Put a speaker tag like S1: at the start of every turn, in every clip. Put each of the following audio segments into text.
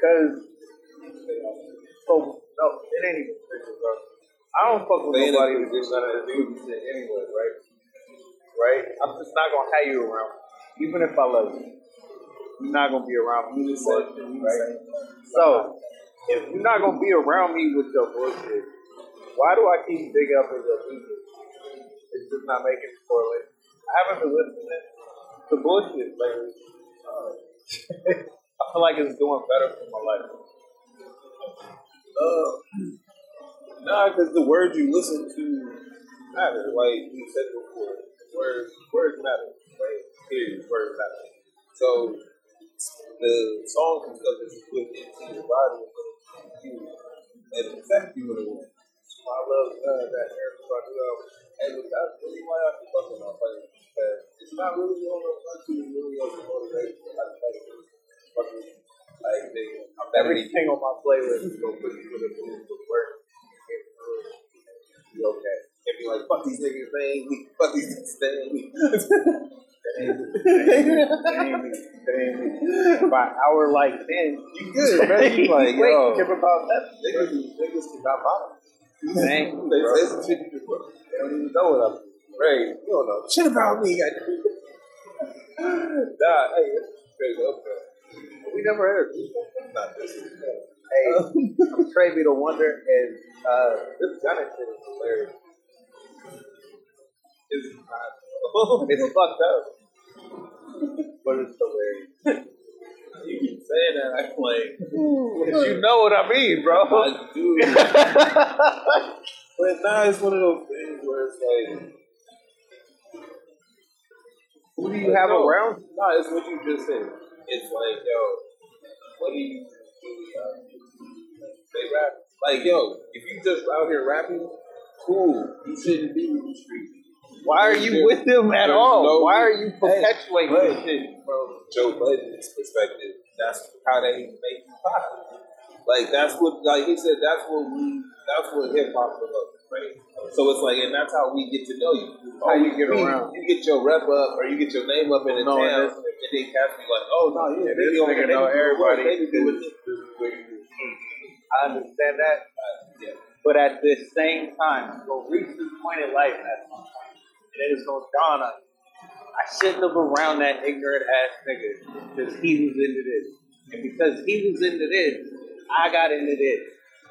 S1: Cause so no, it ain't even pictures, bro. I don't fuck with
S2: ain't
S1: nobody does none of this shit anyway, right? Right? I'm just not gonna have you around. Even if I love you. You're not gonna be around me with bullshit, right? So if you're not gonna be around me with your bullshit, why do I keep digging up in your music? It's just not making it correlate. I haven't been listening to bullshit lately. Uh, I feel like it's doing better for my life.
S2: uh, nah, because the words you listen to matter. Like you said before, words words matter, right? Period. Words matter. So the songs and stuff that you put into your body you and affect you in a way.
S1: I love uh, that Badu album.
S2: And that's really why I keep fucking on playing. It's not really on the country, it's really on the motivation. Like. Like, nigga,
S1: Everything on my playlist is gonna put you in the mood to work.
S2: be okay. And be like, fuck these niggas, they ain't me. Fuck these niggas, they ain't me.
S1: By hour like ten,
S2: You good, man. You like,
S1: Wait,
S2: yo.
S1: about that.
S2: Niggas, niggas cannot bother.
S1: Dang,
S2: They
S1: bro.
S2: say some shit you just They don't even know what I'm doing. Right. You don't know shit about me. I Nah, hey, straight up.
S1: We never heard.
S2: Not this.
S1: Hey, Trey be the wonder, and uh, this Gunna shit is hilarious.
S2: It's not.
S1: It's fucked up, but it's hilarious.
S2: You keep saying that, I'm like,
S1: you know what I mean, bro.
S2: I do. But now it's one of those things where it's like,
S1: Who do you have
S2: no,
S1: around?
S2: No, it's what you just said. It's like, yo, what do you do? uh, They rap. Like, yo, if you just out here rapping, cool. You shouldn't be in the street.
S1: Why are you with them at all?
S2: no-
S1: Why are you perpetuating
S2: but
S1: this shit?
S2: From Joe Budden's perspective, that's how they make you pop. Like that's what, like he said, that's what we, that's what hip hop promotes, right? So it's like, and that's how we get to know you.
S1: How you get
S2: We-
S1: around.
S2: You get your rep up, or you get your name up in the
S1: No,
S2: town, and then cats be like, oh no, yeah,
S1: Yeah,
S2: they
S1: this
S2: be on
S1: nigga know everybody.
S2: work, They be doing this, this you do.
S1: I understand that,
S2: Yeah.
S1: but at the same time, you'll reach this point in life at some point, and it is gonna dawn on you. I shouldn't have around that ignorant ass nigga because he was into this, and because he was into this, I got into this,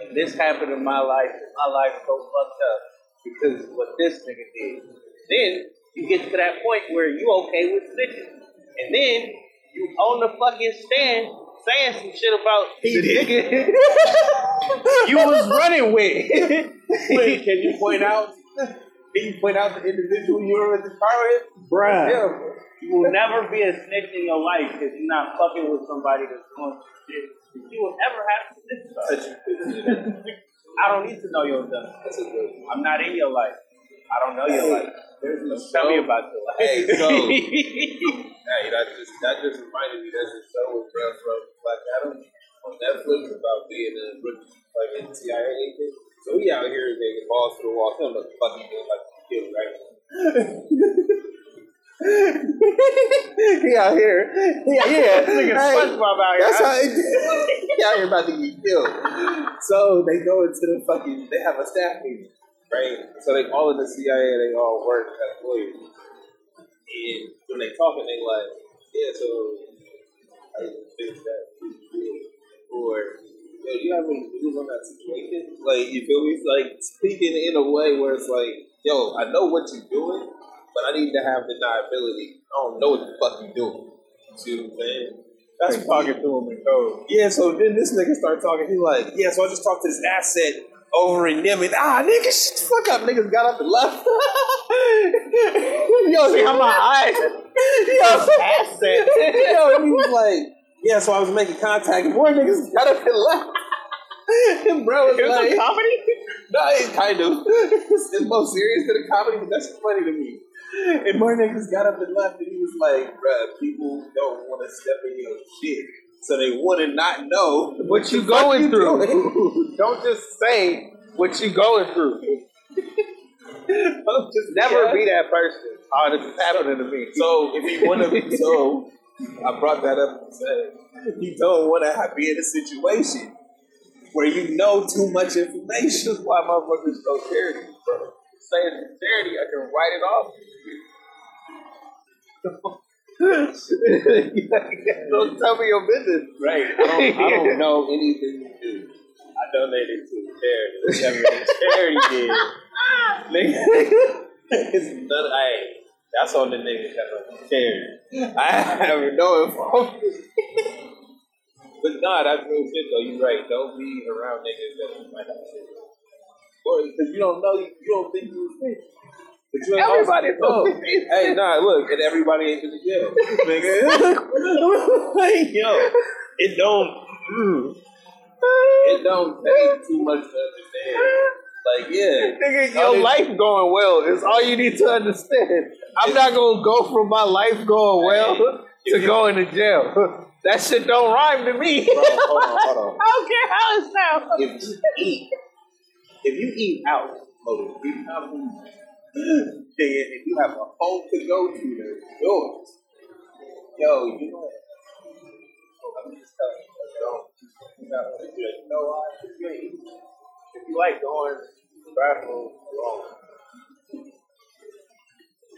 S1: and this happened in my life, and my life so fucked up because of what this nigga did. Then you get to that point where you okay with snitching, and then you on the fucking stand saying some shit about the nigga you was running with.
S3: Wait, can you point out
S2: Can you point out the individual you were in the car with?
S1: Bruh.
S2: Yeah.
S1: You will never be a snitch in your life if you're not fucking with somebody that's doing some shit. That You will never have to snitch about. I don't need to know your done.
S2: That's a good
S1: I'm not in your life. I don't know your life.
S2: There's
S1: Tell me about your life.
S2: Hey, so hey, that just that just reminded me there's a show with Brad from Black Adam on Netflix about being a rookie like a CIA agent. So he out here making balls to the wall. Tell him what the fuck he like killed, right? he out here. Yeah, yeah.
S1: Nigga
S2: Hey,
S1: SpongeBob out here.
S2: That's how it, he out here about to get killed. So they go into the fucking. They have a staff meeting, right? So they all in the CIA. They all work as lawyers. And when they talking, they like, yeah. So I think that or yo, do you have any views on that situation? Like, you feel me? Like speaking in a way where it's like, yo, I know what you're doing, but I need to have the deniability. I don't know what the fuck you're doing. See what I'm saying? That's
S1: talking to him in code.
S2: yeah, so then this nigga start talking. He like, yeah, so I just talked to this asset over in Yemen. Ah, nigga, shut the fuck up. Niggas got up and left. Yo, see how my eyes. Yo, asset. Yo, and he was like, yeah, so I was making contact. and More niggas got up and left. And bro was
S1: It was
S2: like,
S1: a comedy?
S2: no, it's kind of. It's, it's more serious than a comedy, but that's funny to me. And more niggas got up and left, and he was like, bruh, people don't want to step in your shit. So they want to not know
S1: What you going
S2: you
S1: through?
S2: doing.
S1: Don't just say what you going through.
S2: Don't just
S1: Never
S2: yeah.
S1: be that person. Oh, this is happening to me.
S2: So if you want to, be so I brought that up and said, you don't want to be in a situation where you know too much information.
S1: This is why motherfuckers so charity, bro. Saying it's charity, I can write it off. Don't tell me your business.
S2: Right. I don't, I don't know anything you do.
S1: I donated to a charity. Whatever the charity did. Nigga,
S2: It's none. Hey, that's on the niggas that are charity. I have no information. but nah, that's real shit though. You're right. Don't be around niggas that you might have shit. Or because you don't know, you, you don't think you was rich. But you ain't
S1: Everybody
S2: also,
S1: knows.
S2: no. Hey, nah, look, and everybody ain't in the jail, nigga. Yo, it don't. mm, It don't take too much to understand. Like, yeah.
S1: Nigga,
S2: All
S1: your
S2: this-
S1: life going well is all you need to understand. I'm not gonna go from my life going well to going to jail. That shit don't rhyme to me.
S2: Bro, hold on, hold on.
S1: I don't care how it sounds.
S2: if you eat, if you eat out, have food, then if you have a home to go to, yours. Yo, you know? I'm just telling you, don't. You know, if you know if you
S1: like going the alone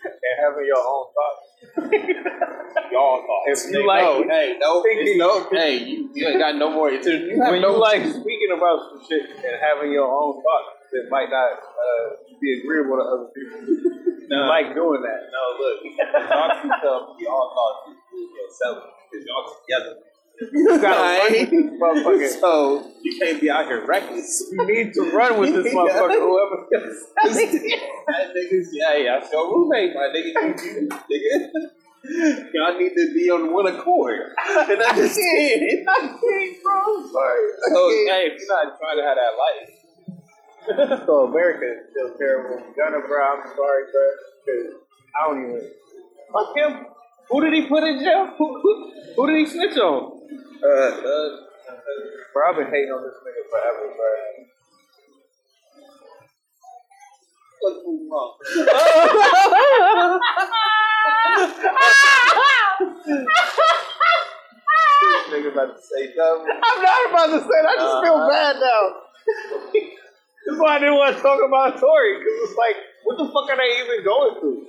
S1: and having your own thoughts,
S2: y'all thoughts.
S1: If you like-
S2: no, hey, no,
S1: Thinking-
S2: no, hey, you, you ain't got no more. You have
S1: when
S2: no
S1: you like speaking about some shit and having your own thoughts that might not uh, be agreeable to other people, you like doing that.
S2: No, look, y'all two tell me y'all thoughts is yourself because y'all together.
S1: You gotta run motherfucker.
S2: So you can't be out here reckless.
S1: You need to run with this motherfucker, whoever.
S2: that nigga's yeah, that's your roommate, my nigga. You, you, nigga. Y'all need to be on one accord and I understand.
S1: bro. I'm sorry.
S2: So hey, if you're not trying to have that life,
S1: so America is still terrible. Gunna, bro, I'm sorry, bro. I don't even. Fuck him. Who did he put in jail? Who, who, who did he snitch on?
S2: Uh, uh,
S1: Bro, I've been hating on this nigga forever, bro.
S2: let's move on. This nigga about to say something.
S1: I'm not about to say that. I just feel
S2: Uh-huh.
S1: bad now. That's why I didn't want to talk about Tory because it's like, what the fuck are they even going through?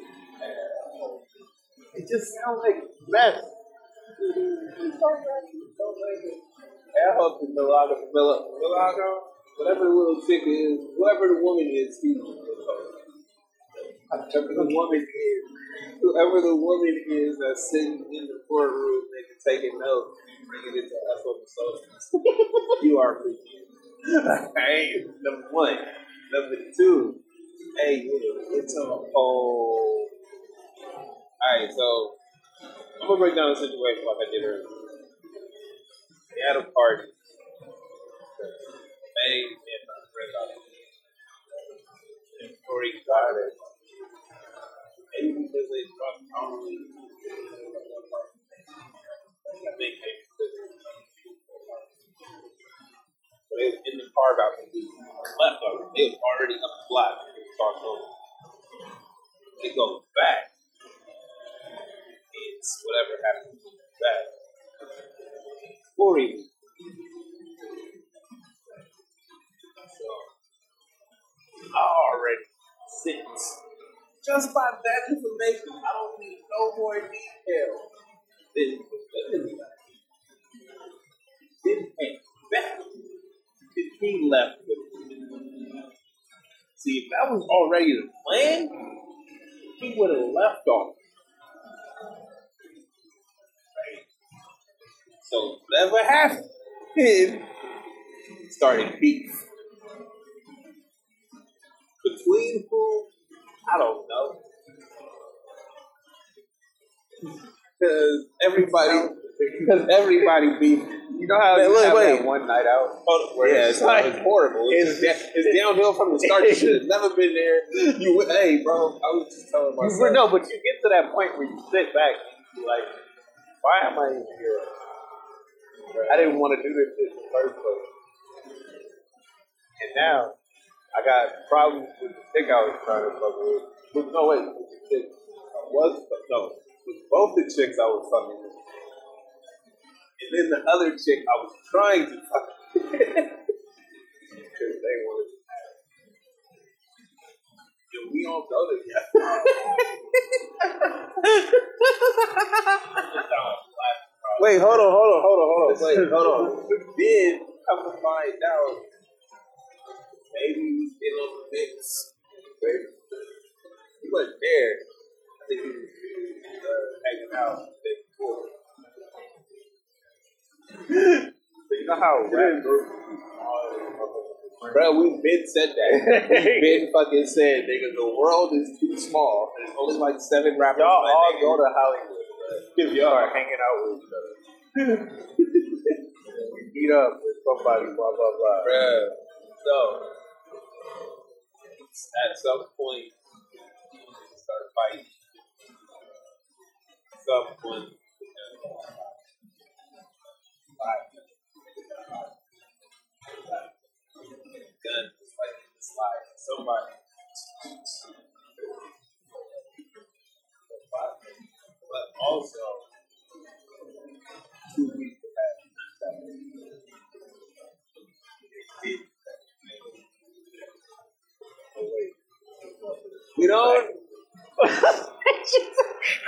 S1: It just sounds like mess.
S2: I hope the Milagro, Mil- Milagro, whatever the little chick is, whoever the woman is, he's Whoever the woman is, whoever the woman is that's sitting in the courtroom, nigga, taking notes, and bringing it to us on the socials. you are freaking. Hey, number one. Number two, Hey, it's a whole. Alright, so I'm gonna break down the situation like I did earlier. We had a party. May and my friend it. And Corey got it. Maybe because they dropped probably. I think they so they was in the car about to. Left over. They was already up the block. They go back. Whatever happened back. Corey. So I already sense. Just by that information, I don't need no more detail. Then then came back. Then he left with. See, if that was already the plan, he would have left off. So whatever happened started beef. Between who? I don't know. Because everybody, because everybody beef.
S1: You know how
S2: Man,
S1: you
S2: look,
S1: have
S2: wait.
S1: that one night out?
S2: Where oh, yeah, it's,
S1: like-
S2: it's horrible. It's,
S1: it's-
S2: downhill from the start. You should have never been there. You, hey, bro, I was just telling myself.
S1: You, no, but you get to that point where you sit back and you be like, why am I even here? I didn't want to do this shit in the first place. And now, I got problems with the chick I was trying to fuck with.
S2: But no, wait, with the chick I was no, with both the chicks I was fucking with, and then the other chick I was trying to fuck with because they wanted. to have. Yo, we all go together. Wait, hold on, hold on, hold on, hold on. Wait, hold on. Then come to find out, maybe we was in on the mix. He wasn't there. I think he was uh, hanging out the day before.
S1: So you know how rap groups
S2: Bro, we've been said that. We've been fucking said, nigga, the world is too small. There's only like seven rappers.
S1: Y'all all go to Hollywood, Because y'all are hanging out with each uh, other. we meet up with somebody, blah, blah, blah.
S2: Bruh. So, at some point, start fighting. At some point, gun. Somebody. Also, two people have we don't.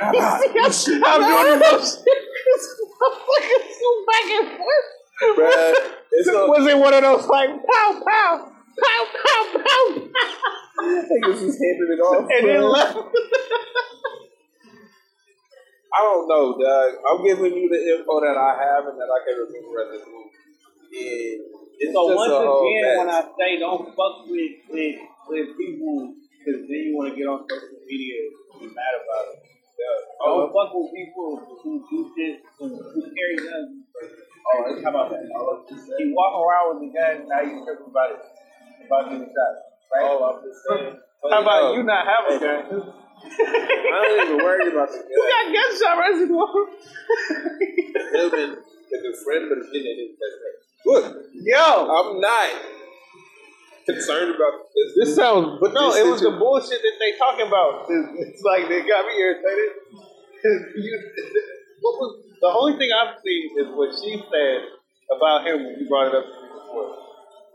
S1: I'm doing those back and forth.
S2: Bruh, it's so,
S1: Was it one of those like pow pow pow pow pow,
S2: niggas just handed it off.
S1: and then
S2: bruh.
S1: left?
S2: I don't know, Doug. I'm giving you the info that I have and that I can remember at this moment. It's
S1: So
S2: just
S1: once
S2: a whole
S1: again, when I say don't fuck with with, with people, because then you want to get on social media and be mad about it.
S2: Yeah.
S1: Don't uh-huh. fuck with people who do shit who, who carry guns. Oh, how about that? You walk around with a gun, now you trip about it, about getting shot. Right?
S2: Oh, I'm just saying.
S1: how about
S2: Yo,
S1: you not have a gun?
S2: I don't even worry about the
S1: You
S2: gun.
S1: got gunshot residue.
S2: Him and and the friend, but it's in his best friend. Look,
S1: Yo,
S2: I'm not concerned about this.
S1: this sounds. But no, it was the bullshit that they talking about. It's, it's like they got me irritated. You- what was the only thing I've seen is what she said about him when you brought it up to me before.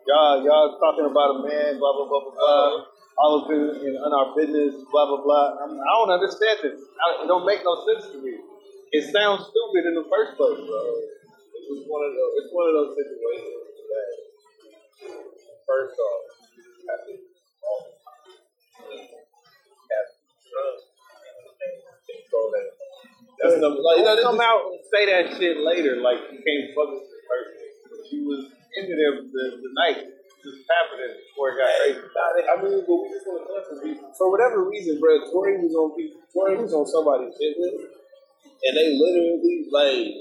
S1: Y'all, y'all talking about a man, blah blah blah blah blah. Uh-huh. All of in, in our business, blah blah blah. I'm, I don't understand this. I, it don't make no sense to me. It sounds stupid in the first place, bro.
S2: It was one of those. It's one of those situations that, first off, you have to all the time. Have and control that. That's the like.
S1: Don't
S2: that-
S1: come out and say that shit later like you can't fuck with this person. But you was into there the, the night just happening before it got crazy.
S2: Nah, I mean, but we just want to whatever reason, bro, Tory was on people, Tory was on somebody's shit list, and they literally like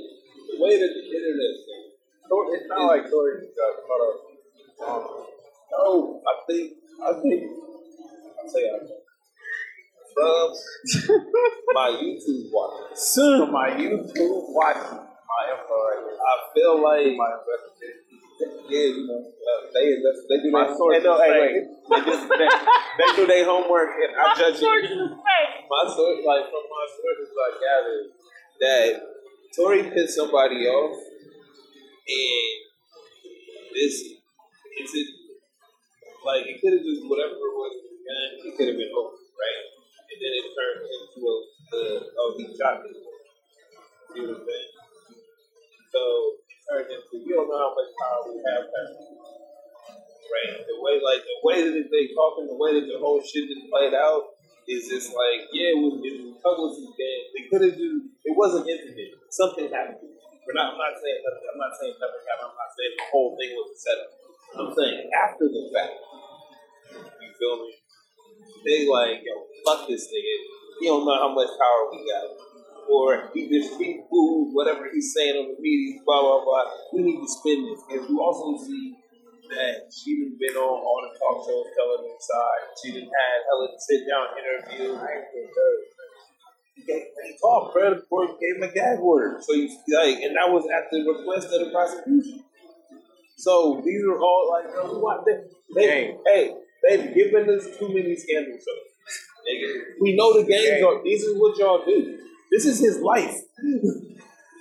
S2: the way that the internet thing.
S4: So it's not like Tory just got caught up. Um,
S2: No, I think I think I'll say I from my YouTube watch.
S4: so my YouTube watching my info.
S2: I feel like
S4: My investigation.
S2: Yeah, you know, uh, they they do
S4: My
S2: their
S4: sources
S2: hey, no, hey, wait, they, just, they, they do their homework, and I'm judging. My source, like from my sources, I gathered that Tory pissed somebody off, and this is it, like it could have just whatever it was, and it could have been over, right? And then it turned into a, the oh he shot me. See what I'm saying? So it turned into you don't know how much power we have, right? The way like the way that they talking, the way that the whole shit is played out is just like yeah, it was publicity game. They could have do it wasn't intimate. Something happened. We're not. I'm not saying nothing. I'm not saying nothing happened. I'm not saying the whole thing was a setup. I'm saying after the fact. You feel me? They like yo, fuck this nigga. He don't know how much power we got. Or he just he booed whatever he's saying on the media, blah blah blah. We need to spin this. And you also see that she done been on all the talk shows telling her side. She done had hella to sit down interviews. He gave he talked, bro. The court gave him a gag order. So you like, and that was at the request of the prosecution. So these are all like, know, what they, they hey, they've given us too many scandals. So nigga, we know the games are. These is what y'all do. This is his life.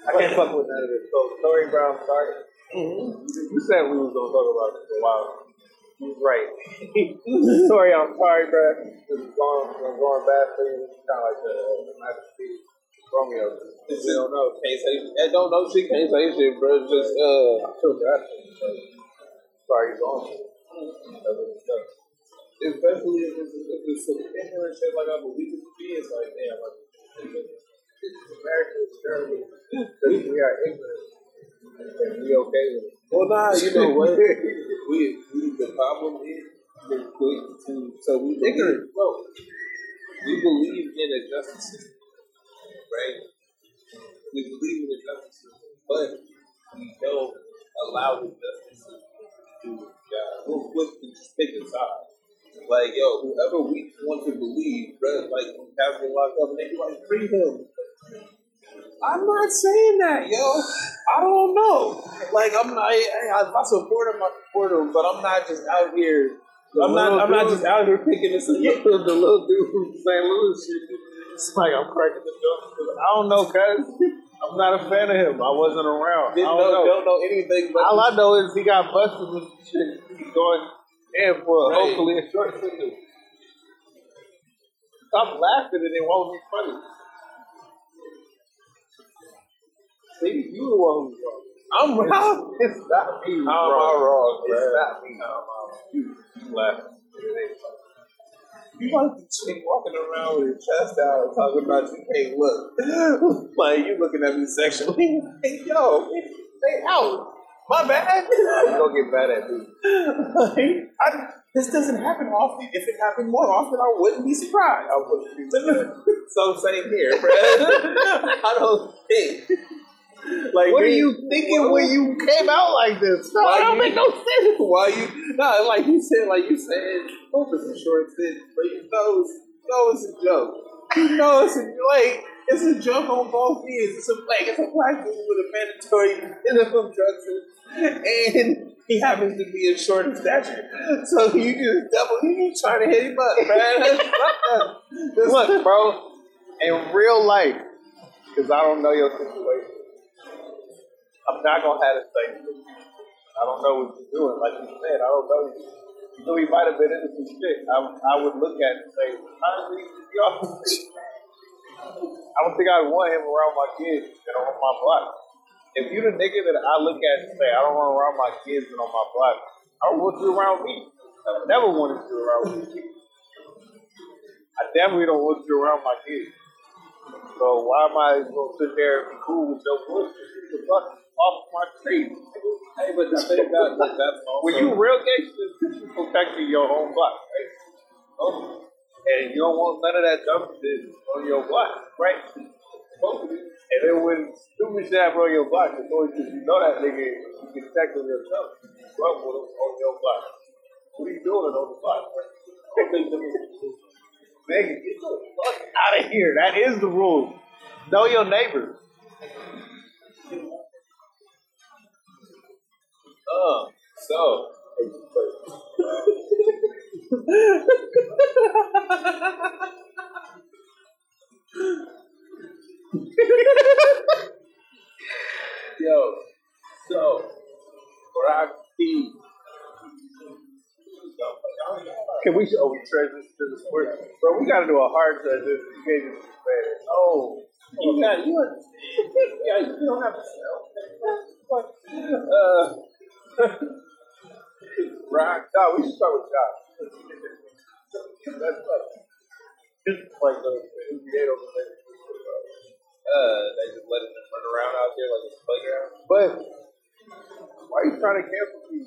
S4: I can't fuck with none of this. So Tory Brown started. You said we was gonna talk about this for a while. He's right. Sorry, I'm sorry, bro. This is going, going bad for you. It's kind of like the, the Majesty Romeo.
S2: They don't know. Can't say. They don't know shit. Can't say shit, bro. Just uh.
S4: I feel bad for you. but Sorry, he's on. That's what it's done.
S2: especially if it's, if it's some ignorant shit like I believe it to be, it's like, damn, like,
S4: America is terrible. Because we are ignorant. And we okay with it.
S2: well, nah, you know what? we, we, the problem is, we're quick to, so we ignorant, bro. We believe in a justice system, right? We believe in a justice system, but we don't allow the justice system to do its job. We're quick to just pick a side. Like, yo, whoever we want to believe, bro, like, Cas been locked up, and they be like, free him. I'm not saying that, yo. I don't know. Like, I'm not, I, I, I support him, I support him, but I'm not just out here. I'm not. I'm not just out here picking this.
S1: Up the little dude from St. Louis shit. It's like I'm cracking the joke. I don't know, cuz. I'm not a fan of him. I wasn't around. I
S2: Didn't
S1: don't
S2: know,
S1: know.
S2: don't know anything but
S1: All I know is he got busted with shit. He's going in for
S2: Right.
S1: hopefully a short sentence. Stop laughing and it won't be funny. See, you the one who's wrong.
S2: I'm wrong.
S1: It's not me.
S2: How am I
S1: wrong.
S2: wrong,
S1: It's not me. You, you laughing. It ain't funny.
S2: You like the chick walking around with her chest out talking about you can't look. like you looking at me sexually. Hey, yo, stay out. My bad.
S4: You gonna get mad at me.
S2: like, I, this doesn't happen often. If it happened more often, I wouldn't be surprised. I wouldn't be So same here, bro. I don't think. Like,
S1: What are you thinking when you came out like this? No,
S2: Why
S1: it don't
S2: you-
S1: make no sense.
S2: Why you? No, like you said, like you said, hope it's a short sentence, but you know it's, you know it's a joke. You know it's a, like it's a joke on both ends. It's a like it's a black dude with a mandatory NFL drug sentence, and he happens to be a short stature. So you just double, you just trying to hit him up, man. That's fucked up. That's-
S1: Look, bro, in real life, because I don't know your situation, I'm not gonna have to say. I don't know what you're doing. Like you said, I don't know you. Know, he might have been into some shit. I, I would look at it and say, honestly, y'all. I don't think I'd want him around my kids and on my block. If you the nigga that I look at and say, I don't want around my kids and on my block, I don't want you around me. I never wanted you around me. I definitely don't want you around my kids. So why am I gonna sit there and be cool with your bullshit? Get the fuck off my tree.
S2: Hey, but the thing about that, that's also
S1: When you real gangsters, you protecting your own block, right? Oh. and you don't want none of that dumb shit on your block, right? And then when stupid shit happen on your block, it's always because you know that nigga, you can on yourself. You run with him on your block. What are you doing on the block? Nigga, get the fuck out of here. That is the rule. Know your neighbors.
S2: Uh, so. Yo, so, Rocky.
S1: Can we? Oh, we transition to the sport, bro. We gotta do a hard transition. You can't just. Oh,
S2: You got you. Yeah, you don't have to sell. Uh,
S1: Rock. No, we should start with Josh. That's like, like the NBA over there.
S2: uh, they just letting them run around out there like it's a playground.
S1: But why are you trying to cancel me?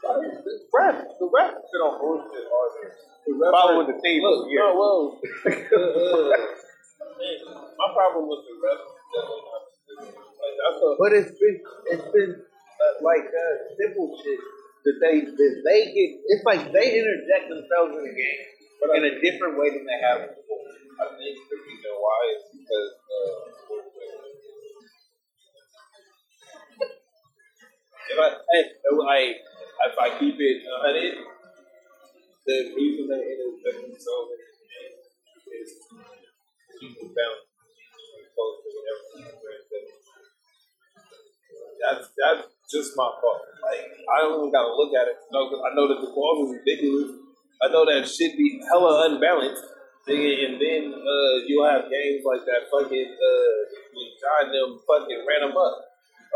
S1: The refs, the refs been on bullshit day.
S2: The refs
S1: Following the team
S2: Look,
S1: years.
S2: no, well, uh, my problem with the refs is definitely not. Like,
S1: But it's been it's been like uh, simple shit that they that they get. It's like they interject themselves in the game in a different way than they have before.
S2: I think the reason why is because uh, if I if I keep it hundred, the reason they interject themselves in the game is the balance close to whatever. That's that's just my fault. Like I don't even gotta look at it. No, 'cause I know that the clause is ridiculous. I know that shit be hella unbalanced. And then uh, you'll have games like that fucking uh, when John them fucking ran them up.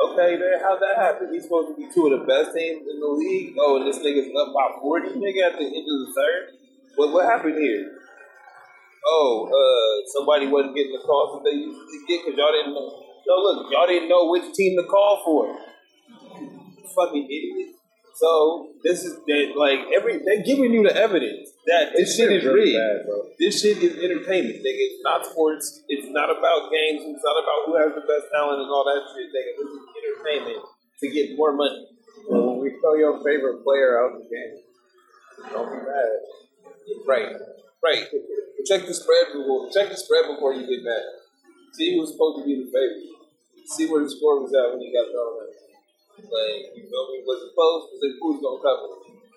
S2: Okay, then how'd that happen? He's supposed to be two of the best teams in the league. Oh, and this nigga's up by forty, nigga, at the end of the third. What what happened here? Oh, uh, somebody wasn't getting the calls that they used to get because y'all didn't know. No, look, y'all didn't know which team to call for. Fucking idiot. So this is that like every they're giving you the evidence that this shit is rigged. This shit is entertainment, nigga. It's not sports. It's not about games. It's not about who has the best talent and all that shit, nigga. This is entertainment to get more money.
S1: Well, when we throw your favorite player out of the game, don't be mad.
S2: Right, right. Check the spread before. Check the spread before you get mad. See who's supposed to be the favorite. See where the score was at when he got thrown out. Like you know me, was it close? Was it who's gonna cover?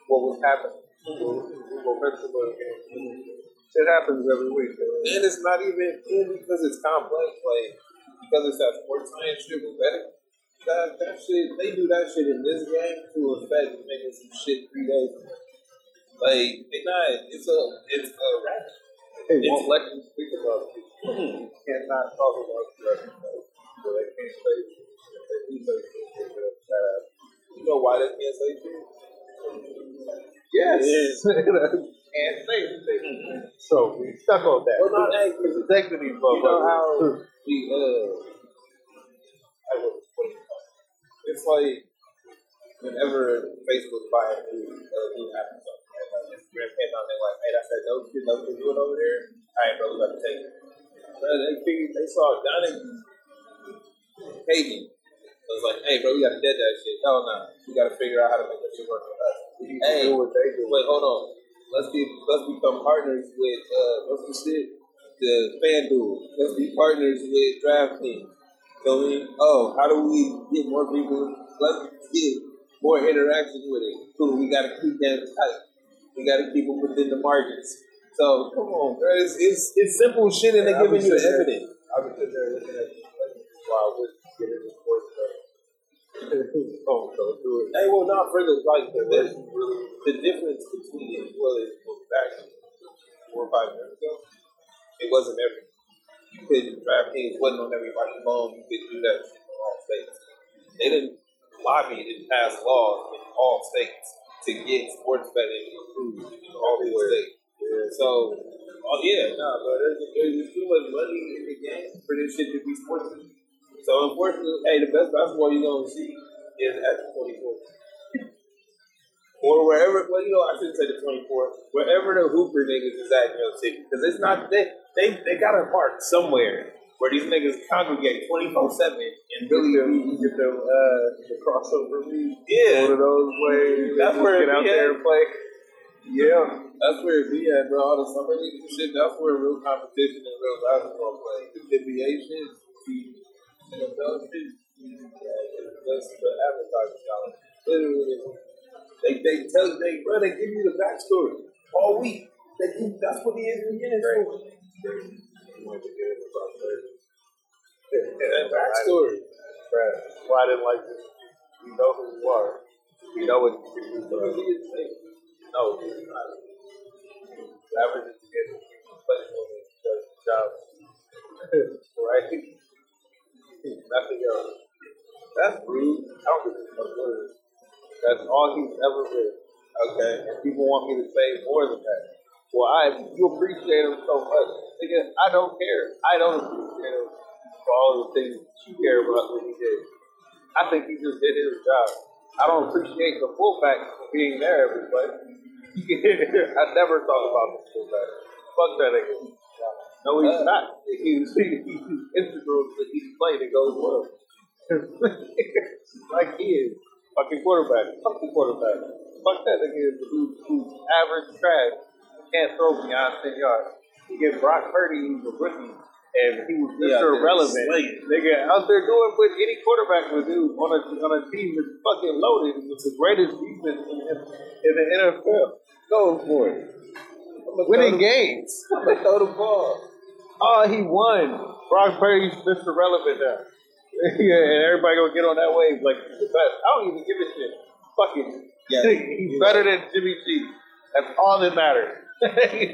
S1: What was happening? Go back to. Shit happens every week.
S2: And it's not even in because it's complex, like because it's that sports science shit with betting. That, that shit, they do that shit in this game to affect making some shit three days. Like they not, it's a, it's a rap.
S1: They
S2: It's-
S1: won't let you speak about it. You cannot talk about the So they can't say if they do say shit, they're bad.
S2: You know why they can't say shit?
S1: Yes. Can't say anything. So we stuck on that.
S2: Well, not that,
S1: We're
S2: You know how the uh, I don't know it's like whenever Facebook buy a new uh, new app or something, right? like Instagram came out, they're like, "Hey, that's that dope shit, dope shit doing over there." All right, bro, we got to take it. They figured they saw Donnie Hagen. It was like, "Hey, bro, we got to dead that shit." No, no, we got to figure out how to make that shit work with us. Hey,
S1: do what they do.
S2: Wait, hold on. Let's be let's become partners with uh what's the shit? The FanDuel. Let's be partners with DraftKings. Feel me? Oh, how do we get more people? Let's get more interaction with it. Cool. We gotta keep them tight. We gotta keep them within the margins. So come on, bro. It's it's, it's simple shit, and they're giving you evidence.
S1: I was sitting there looking at like, was getting the sports stuff. Oh, so do it.
S2: Hey, well, not for the like the, the, the difference between it was back four or five years ago. It wasn't every. You couldn't DraftKings wasn't on everybody's phone. You could do that shit in all states. They didn't lobby and pass laws in all states to get sports betting approved in all these states. So, oh yeah, no, but there's, there's too much money in the game for this shit to be sports. So unfortunately, hey, the best basketball you're gonna see is after 2014. or wherever. Well, you know, I shouldn't say the 24. Wherever the Hooper niggas is at in your city, because it's not they they they got a park somewhere where these niggas congregate 24 seven and really
S1: You get the uh, the crossover league.
S2: yeah.
S1: One of those ways.
S2: That's where
S1: get out
S2: be
S1: there and play. Yeah.
S2: That's where it be at, bro. All the summer league and shit. That's where real competition and real basketball play. The NBA shit, shit. That's the advertising. Literally, they they tell you they bro they give you the backstory all week. They give, that's what ESPN is for. That backstory.
S1: Well, I didn't like this. You know who you are. You know what you do. No, it's not. Getting play for me does the job. right? Nothing else. That's rude. I don't give a is. That's all he's ever been. Okay? And people want me to say more than that. Well, I you appreciate him so much. Nigga, I don't care. I don't appreciate him for all the things you care about what he did. I think he just did his job. I don't appreciate the fullback being there every play. I never thought about the fullback. Fuck that nigga. No, he's uh, not. He's, he's integral to each play that goes well. like he is. Fucking quarterback. Fuck the quarterback. Fuck that nigga who's, who's average trash. Can't throw beyond 10 yards. You get Brock Purdy, who's a rookie, and he was
S2: Yeah,
S1: Mr. Irrelevant.
S2: slaying.
S1: Nigga, out there doing what any quarterback would do on a, on a team that's fucking loaded with the greatest defense in, in, in the NFL.
S2: Go for it.
S1: Winning games.
S2: I'm gonna throw the ball.
S1: Oh, he won. Brock Purdy's Mr. Relevant now. yeah, and everybody gonna get on that wave like he's the best. I don't even give a shit. Fuck it.
S2: Yeah.
S1: he's better than Jimmy G. That's all that matters. he's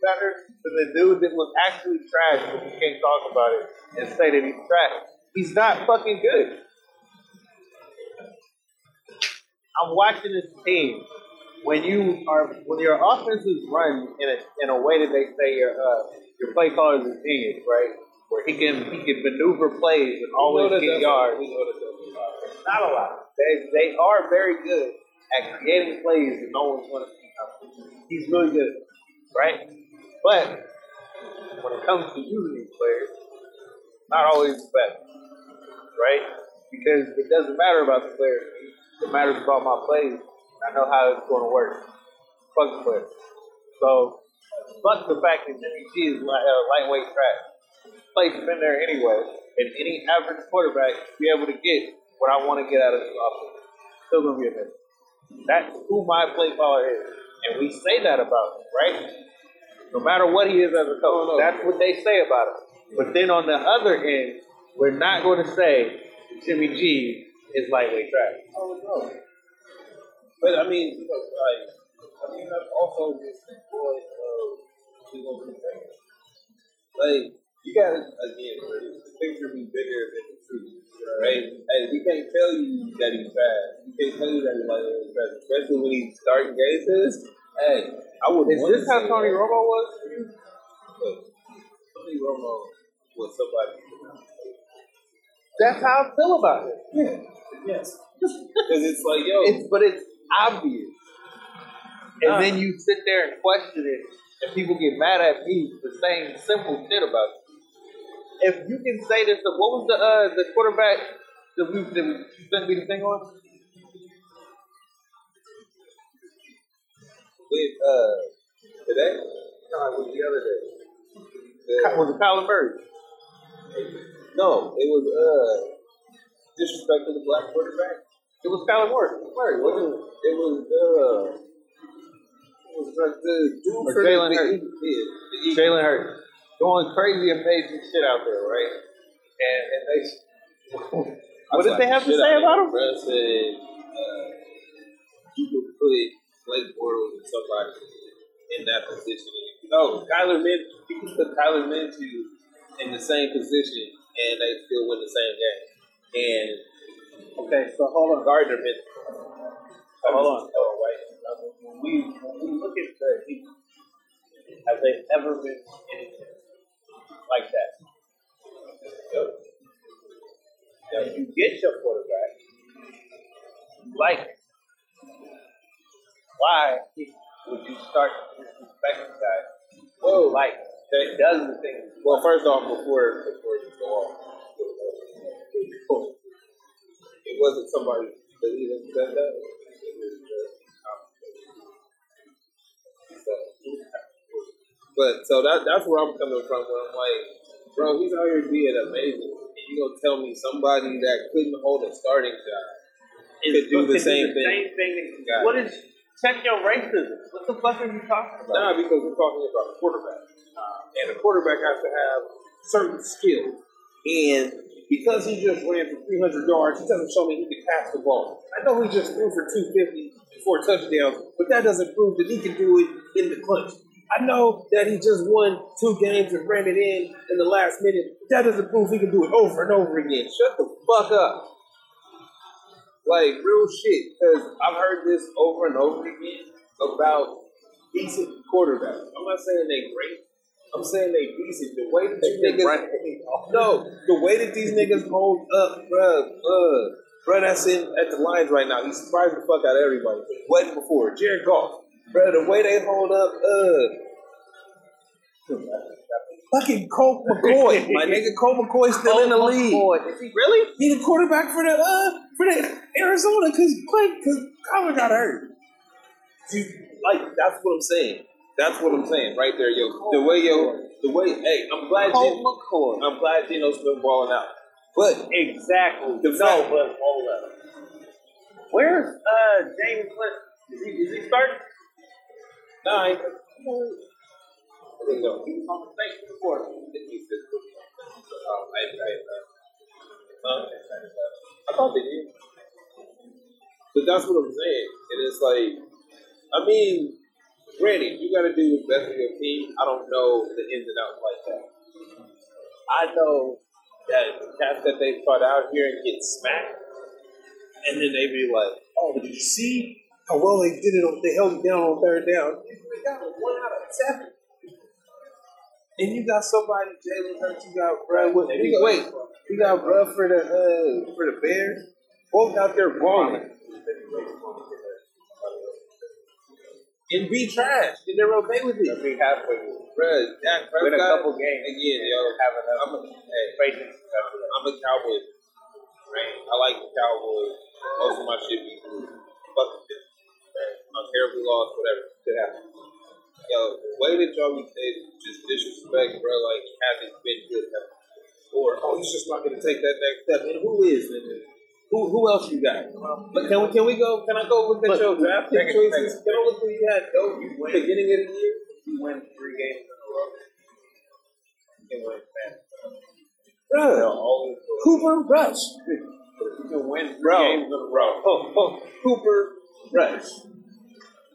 S1: better than the dude that was actually trash, but you can't talk about it and say that he's trash. He's not fucking good. I'm watching this team. When you are when your offense is run in a in a way that they say your uh, your play caller is a genius, right? Where he can he can maneuver plays and always get yards.
S2: We know that
S1: Not a lot. They they are very good at creating plays that no one's going to see coming. He's really good, right? But when it comes to using these players, not always the best, right? Because it doesn't matter about the players. It matters about my plays. I know how it's going to work. Fuck the players. So, fuck the fact that Jimmy G is li- uh, lightweight trash. Place been there anyway, and any average quarterback be able to get what I want to get out of this offense. Still gonna be a miss. That's who my play caller is, and we say that about him, right? No matter what he is as a coach, that's what they say about him. But then on the other end, we're not going to say Jimmy G is lightweight trash.
S2: Oh no. But I mean, you know, like, I mean, that's also just the boy of you know. Like, you gotta again, the picture be bigger than the truth, right? Hey, we can't tell you that he's fast. We can't tell you that he's like fast, especially when he's starting games. Hey, I would.
S1: Is this how Tony Romo was for you?
S2: Look, Tony Romo was somebody.
S1: That's how I feel about it.
S2: Yeah. Yes. Because it's like, yo,
S1: It's but it's obvious. And then you sit there and question it, and people get mad at me for saying simple shit about it. If you can say this, what was the uh the quarterback that we that we you sent me the thing on?
S2: with uh today? No, it was the other day. The-
S1: Was it Kyler Murray?
S2: no, it was uh disrespect to the black quarterback.
S1: It was Kyler Murray. Murray,
S2: It
S1: wasn't it?
S2: It was uh it was like the dude for
S1: Jalen Hurts.
S2: yeah.
S1: Jalen Hurts doing crazy, amazing shit out there, right? And and they. What did
S2: slapped
S1: they have to say about him?
S2: Bruh said uh, you could put Blake Bortles and somebody in that position. No, Kyler Min you can put Kyler Minshew in the same position and they still win the same game. And
S1: Okay, so hold on.
S2: Gardner Minshew.
S1: Hold on.
S2: Oh.
S1: When we when we look at the Eagles, have they ever been anything like that? Now you get your quarterback, like it. Why would you start disrespecting guys
S2: Whoa.
S1: like that it does the things?
S2: Well, first off, before before you go off, it wasn't somebody that even said that. It was just conversation. But so that that's where I'm coming from. Where I'm like, bro, he's out here being amazing, and you gonna tell me somebody that couldn't hold a starting job could do the same
S1: the
S2: thing?
S1: Same thing.
S2: Got
S1: What is check your racism? What the fuck are you talking about?
S2: Nah, because we're talking about a quarterback. Uh, and a quarterback has to have certain skills. And because he just ran for 300 yards, he doesn't show me he can pass the ball. I know he just threw for 250 and four touchdowns, but that doesn't prove that he can do it in the clutch. I know that he just won two games and ran it in in the last minute. That doesn't prove he can do it over and over again. Shut the fuck up. Like real shit, because I've heard this over and over again about decent quarterbacks. I'm not saying they're great. I'm saying they decent. The way that you niggas, no, the way that these niggas hold up, bruh, uh, bruh, that's in at the lines right now. He's surprising the fuck out of everybody. Wasn't before. Jared Goff, bruh, the way they hold up, uh, fucking Colt McCoy, my nigga, Colt McCoy's still in the league.
S1: Is he really?
S2: He the quarterback for the uh for the Arizona because because Kyler got hurt. See, like that's what I'm saying. That's what I'm saying right there, yo. The way yo, the way. Hey, I'm glad
S1: Colt
S2: Geno,
S1: McCoy.
S2: I'm glad Geno's been balling out. But
S1: Exactly.
S2: The
S1: no, but hold up. Where's uh Jameis Winston? Is he is he starting?
S2: nah, I think no.
S1: He was on the stage before.
S2: He's just- um, I I uh, I thought they did. But that's what I'm saying. And it's like, I mean, granted, you got to do what's best for your team. I don't know the ins and outs like that. I know that the cats that they put out here and get smacked, and then they be like, "Oh, did you see how well they did it? On, they held it down on third down. They got one out of seven. And you got somebody, Jalen Hurts, you got Brad. With, you got, wait, you got Brad for the uh, for the Bears. Both out there balling. And be trash, and they're okay with it.
S1: I mean, halfway.
S2: Bruh, Dak
S1: Win a couple games.
S2: again, yo.
S1: Having a
S2: I'm a, hey,
S1: faking.
S2: I'm a Cowboy. Right? I like the Cowboys. Most of my shit be good. Fuck. Right? I'm terribly lost, whatever. Could happen. Yo, the way that y'all be just disrespect, bro, like it hasn't been good. Or oh, he's just not gonna take that next step. And who is? nigga? Who who else you got? But can we can we go? Can I go look at your draft pick
S1: Take it, take
S2: choices? Can I look who you had? Yo, you win beginning of the year.
S1: You win three games in a row. You can win fast.
S2: Bruh,
S1: They'll always go.
S2: Cooper Rush.
S1: You can win three
S2: Bro.
S1: games in a row.
S2: Oh, oh, Cooper Rush.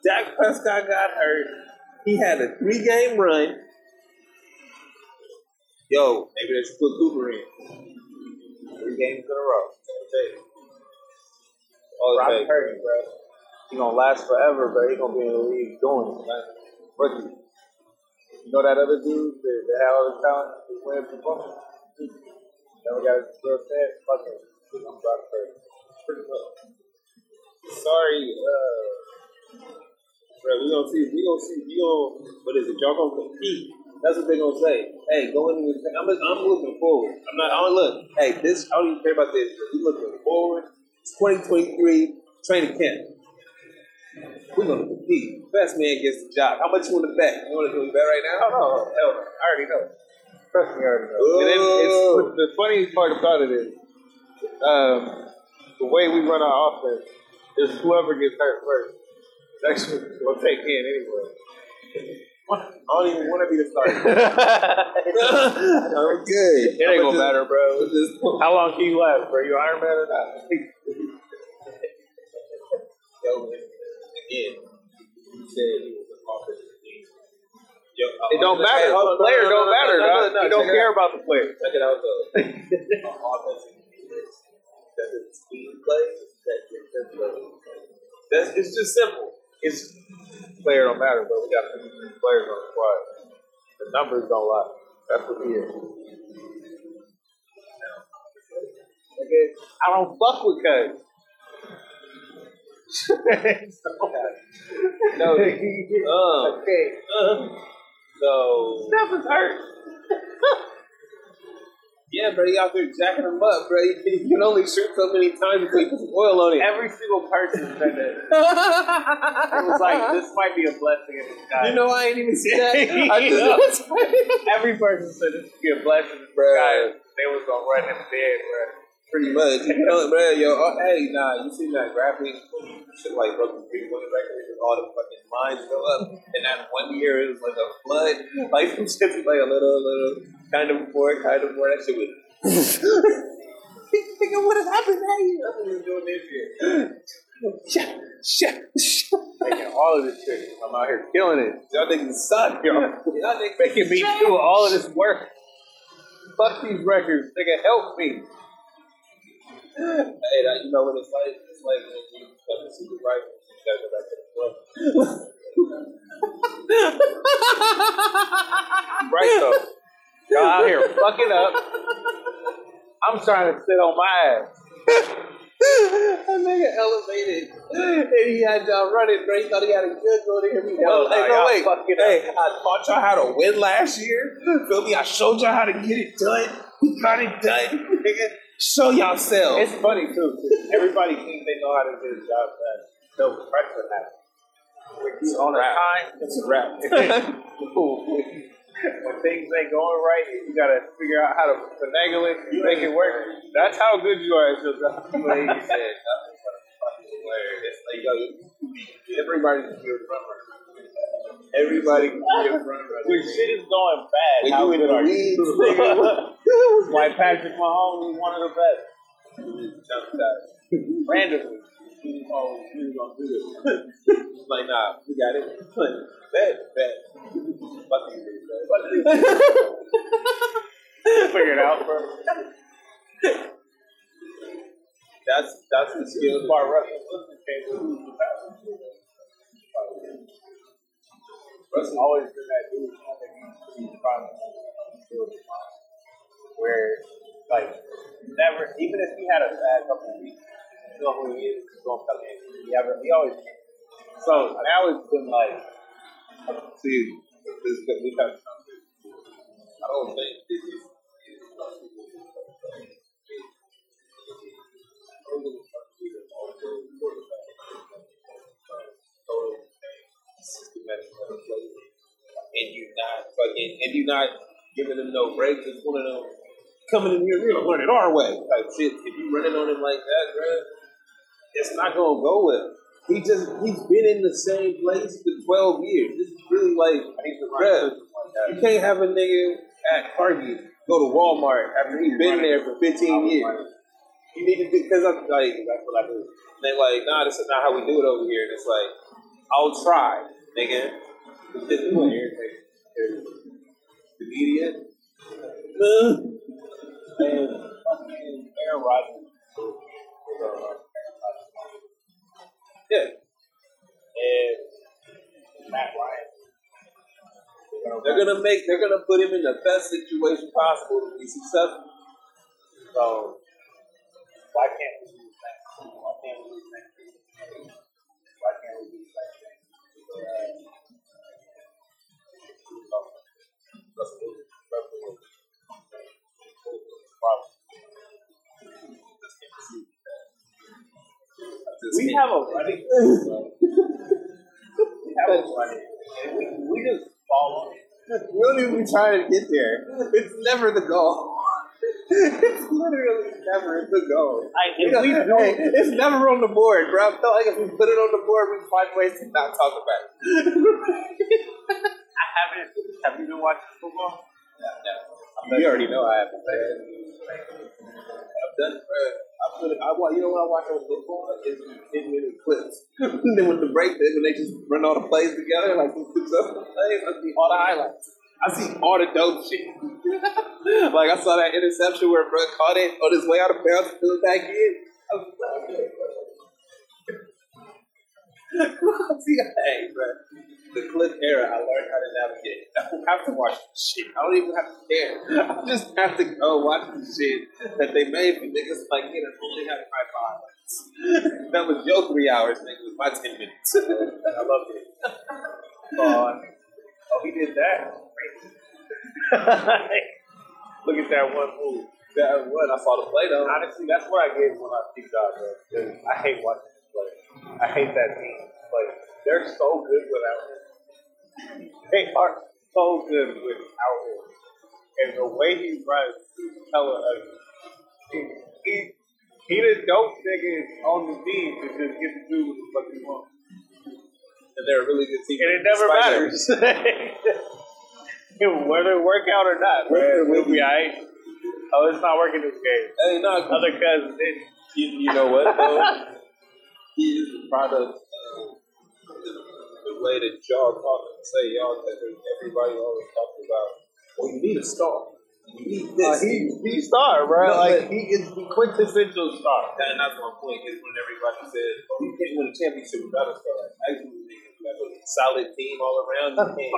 S2: Dak Prescott got hurt. He had a three game run. Yo, maybe they should put Cooper in.
S1: Three games in a row.
S2: All it takes.
S1: Purdy, bro. He gonna last forever, bro. He gonna be in the league doing it, man. Rookie. You know that other dude that, that had all the talent who's winning Super Bowl? Never got his real set. Fuck him. I'm Brock Purdy. Pretty well.
S2: Sorry, uh, bro. We gonna see. We gonna see. We gonna. What is it? Y'all gonna compete? That's what they gonna say. Hey, go into this. I'm, I'm looking forward. I'm not. I don't look. Hey, this. I don't even care about this. We looking forward. It's 2023 training camp. We're gonna compete. Best man gets the job. How much you want to bet? You want to do a bet right now?
S1: Oh, no, hell no. I already know. Trust me, I already know. And then
S2: Oh.
S1: it's, the funny part about it is, um, the way we run our offense is whoever gets hurt first. That's what take in anyway.
S2: I don't even want to be the starter.
S1: it
S2: I'm good.
S1: ain't gonna matter, bro. How long can you last, bro? You Iron Man or not?
S2: Yo, again, you said he was an offensive team. Yo,
S1: It don't matter. The player don't matter,
S2: no, no,
S1: dog.
S2: no,
S1: You don't care about the player.
S2: Check it out though. offensive defense. Does it team play? That defense play?
S1: That's it's just simple. It's player don't matter, but we got 53 players on the squad. The numbers don't lie. That's what he is. I don't fuck with Cuz.
S2: No, um,
S1: okay.
S2: so
S1: Steph is hurt.
S2: yeah, bro, you out there jacking them up, bro. You can, you can only shoot so many times before you put some oil on it.
S1: Every single person said that. It was like, this might be a blessing in disguise.
S2: you know, I ain't even see that. I just,
S1: Every person said this would be a blessing in disguise. They was gonna run him dead, bro.
S2: Pretty much. You know, bro, yo, oh, hey, nah, you seen that graphic? Shit like broken three one record and all the fucking mines go up. And that one year it was like a flood. Like was like a little, little kind of before, kind of before. That shit was. Nigga, what has happened that year? That's what doing this year. Shit, shit, shit.
S1: Making all of this shit. I'm out here killing it.
S2: Y'all niggas suck.
S1: Yo.
S2: Y'all niggas
S1: Making me do all of this work. Fuck these records. Nigga, help me.
S2: Hey, that, you know what it's like? It's like when you to see the rifle, you gotta go back to the club.
S1: Right though. Y'all out here fucking up. I'm trying to sit on my ass.
S2: that nigga elevated. And he had y'all running, bro. He thought he had a good go to hear me.
S1: Well,
S2: hey, no, wait.
S1: fucking
S2: Hey, I taught y'all how to win last year. Feel me? I showed y'all how to get it done. We got it done. Nigga, show yourself.
S1: It's funny too. Everybody thinks they know how to do a job but No pressure happens. When you on a time,
S2: It's a wrap.
S1: when things ain't going right, you gotta figure out how to finagle it, you make it work. That's how good you are at your job.
S2: You said nothing but a fucking like, yo, everybody can be a front runner. Everybody can be a front runner.
S1: When shit is going bad,
S2: When
S1: how
S2: you in
S1: good
S2: the
S1: are you?
S2: weeds, nigga.
S1: Why Patrick Mahomes is one of the best.
S2: Jump shot.
S1: Randomly.
S2: Oh, we gonna do this. like, nah, we got it. Like, bet, bet. Fucking bet.
S1: Figure it out, bro.
S2: That's that's the skill.
S1: Bar Russell Wilson came Russell always been that dude. I think he's probably where, like, never, even if he had a bad couple of weeks, you know who he is, he's gonna come in. He ever, he always. So now it's been like,
S2: See, this we something. I don't think this is. And you not fucking, and you not giving them no breaks. It's one of them coming in here, we're gonna run it our way type shit. If you're running on him like that, bro, it's not gonna go well. He just he's been in the same place for twelve years. This is really like bruh, you can't have a nigga at Target go to Walmart after he's been there for fifteen years. You need to because I'm like I do. They like, nah, this is not how we do it over here. And it's like, I'll try, nigga. This is what irritates me. The idiot.
S1: and fucking Aaron Rodgers.
S2: Yeah.
S1: And Matt Ryan.
S2: They're gonna make they're gonna put him in the best situation possible to be successful.
S1: So why can't we do the same? Why can't we do the We have a running. we have a running. We, we just it.
S2: We don't even trying to get there. It's never the goal. It's literally never the goal.
S1: Like,
S2: You
S1: if
S2: know,
S1: we
S2: hey,
S1: do
S2: it's never on the board, bro. I feel like if we put it on the board, we find ways to not talk about it.
S1: I haven't. Have you been watching football? Yeah. No.
S2: You already know I haven't played. I've done it, bro. I put it, I watch, you know what I watch on football? Is 10 minute clips. then when the break, when they just run all the plays together, like some successful plays, I see all the highlights. I see all the dope shit. like I saw that interception where bro caught it on his way out of bounds and threw it back in. I was like, see, hey, bro. the clip era, I learned how to navigate. I don't have to watch this shit. I don't even have to care. I just have to go watch the shit that they made for niggas like me that only had five highlights. that was your three hours, nigga. It was my ten minutes. I loved it.
S1: Oh, oh, he did that. Look at that one move.
S2: That one, I saw the play though.
S1: Honestly, that's what I get when I see God. 'Cause I hate watching them play. I hate that team. Like they're so good without him. They are so good without him. And the way he runs is hella ugly. He, he, he the dope nigga on the team to just get to do what the fuck he wants.
S2: And they're a really good team.
S1: And it never matters. Whether it work out or not, we'll, we'll be alright. Oh, it's not working this game.
S2: Hey, no,
S1: Other cousins
S2: you, you know what though? he is the product of the, way that y'all talk and say y'all that everybody always talks about. Well, you need a star. You need this.
S1: Uh, he he star, bro.
S2: No,
S1: like he is the quintessential star.
S2: and that's my point. Is when everybody said, "Oh, you can't win a championship without a star." Actually, niggas, you have a solid team all around. You can't,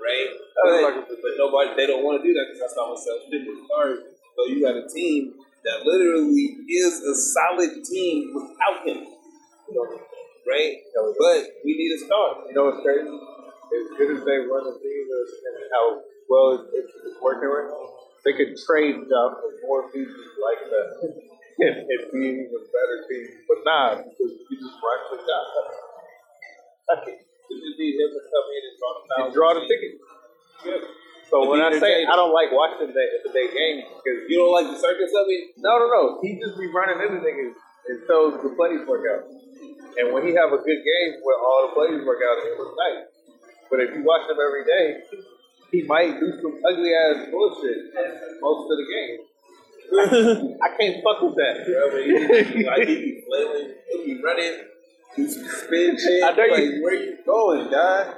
S2: right? But, but nobody, they don't want to do that because that's not what sells fitness stars. So you got a team that literally is a solid team without him, right? But we need a star.
S1: You know what's crazy? As good as they run the team and how well it's, it's, it's working right now, they could trade stuff for more pieces like that and, and be an even better team. But nah, because you just run the job.
S2: We just need him to come in and draw the
S1: You
S2: foul.
S1: draw the ticket. So
S2: But
S1: when I say. I don't like watching the the day games because
S2: You don't like the circus of it?
S1: No, no, no. He just be running into niggas until the plays work out. And when he have a good game where all the plays work out, it was nice. But if you watch him every day, he might do some ugly ass bullshit most of the game. I can't fuck with that.
S2: Bro, but he, like he be flailing, he be running, do some.
S1: I know you-
S2: where you going, dog?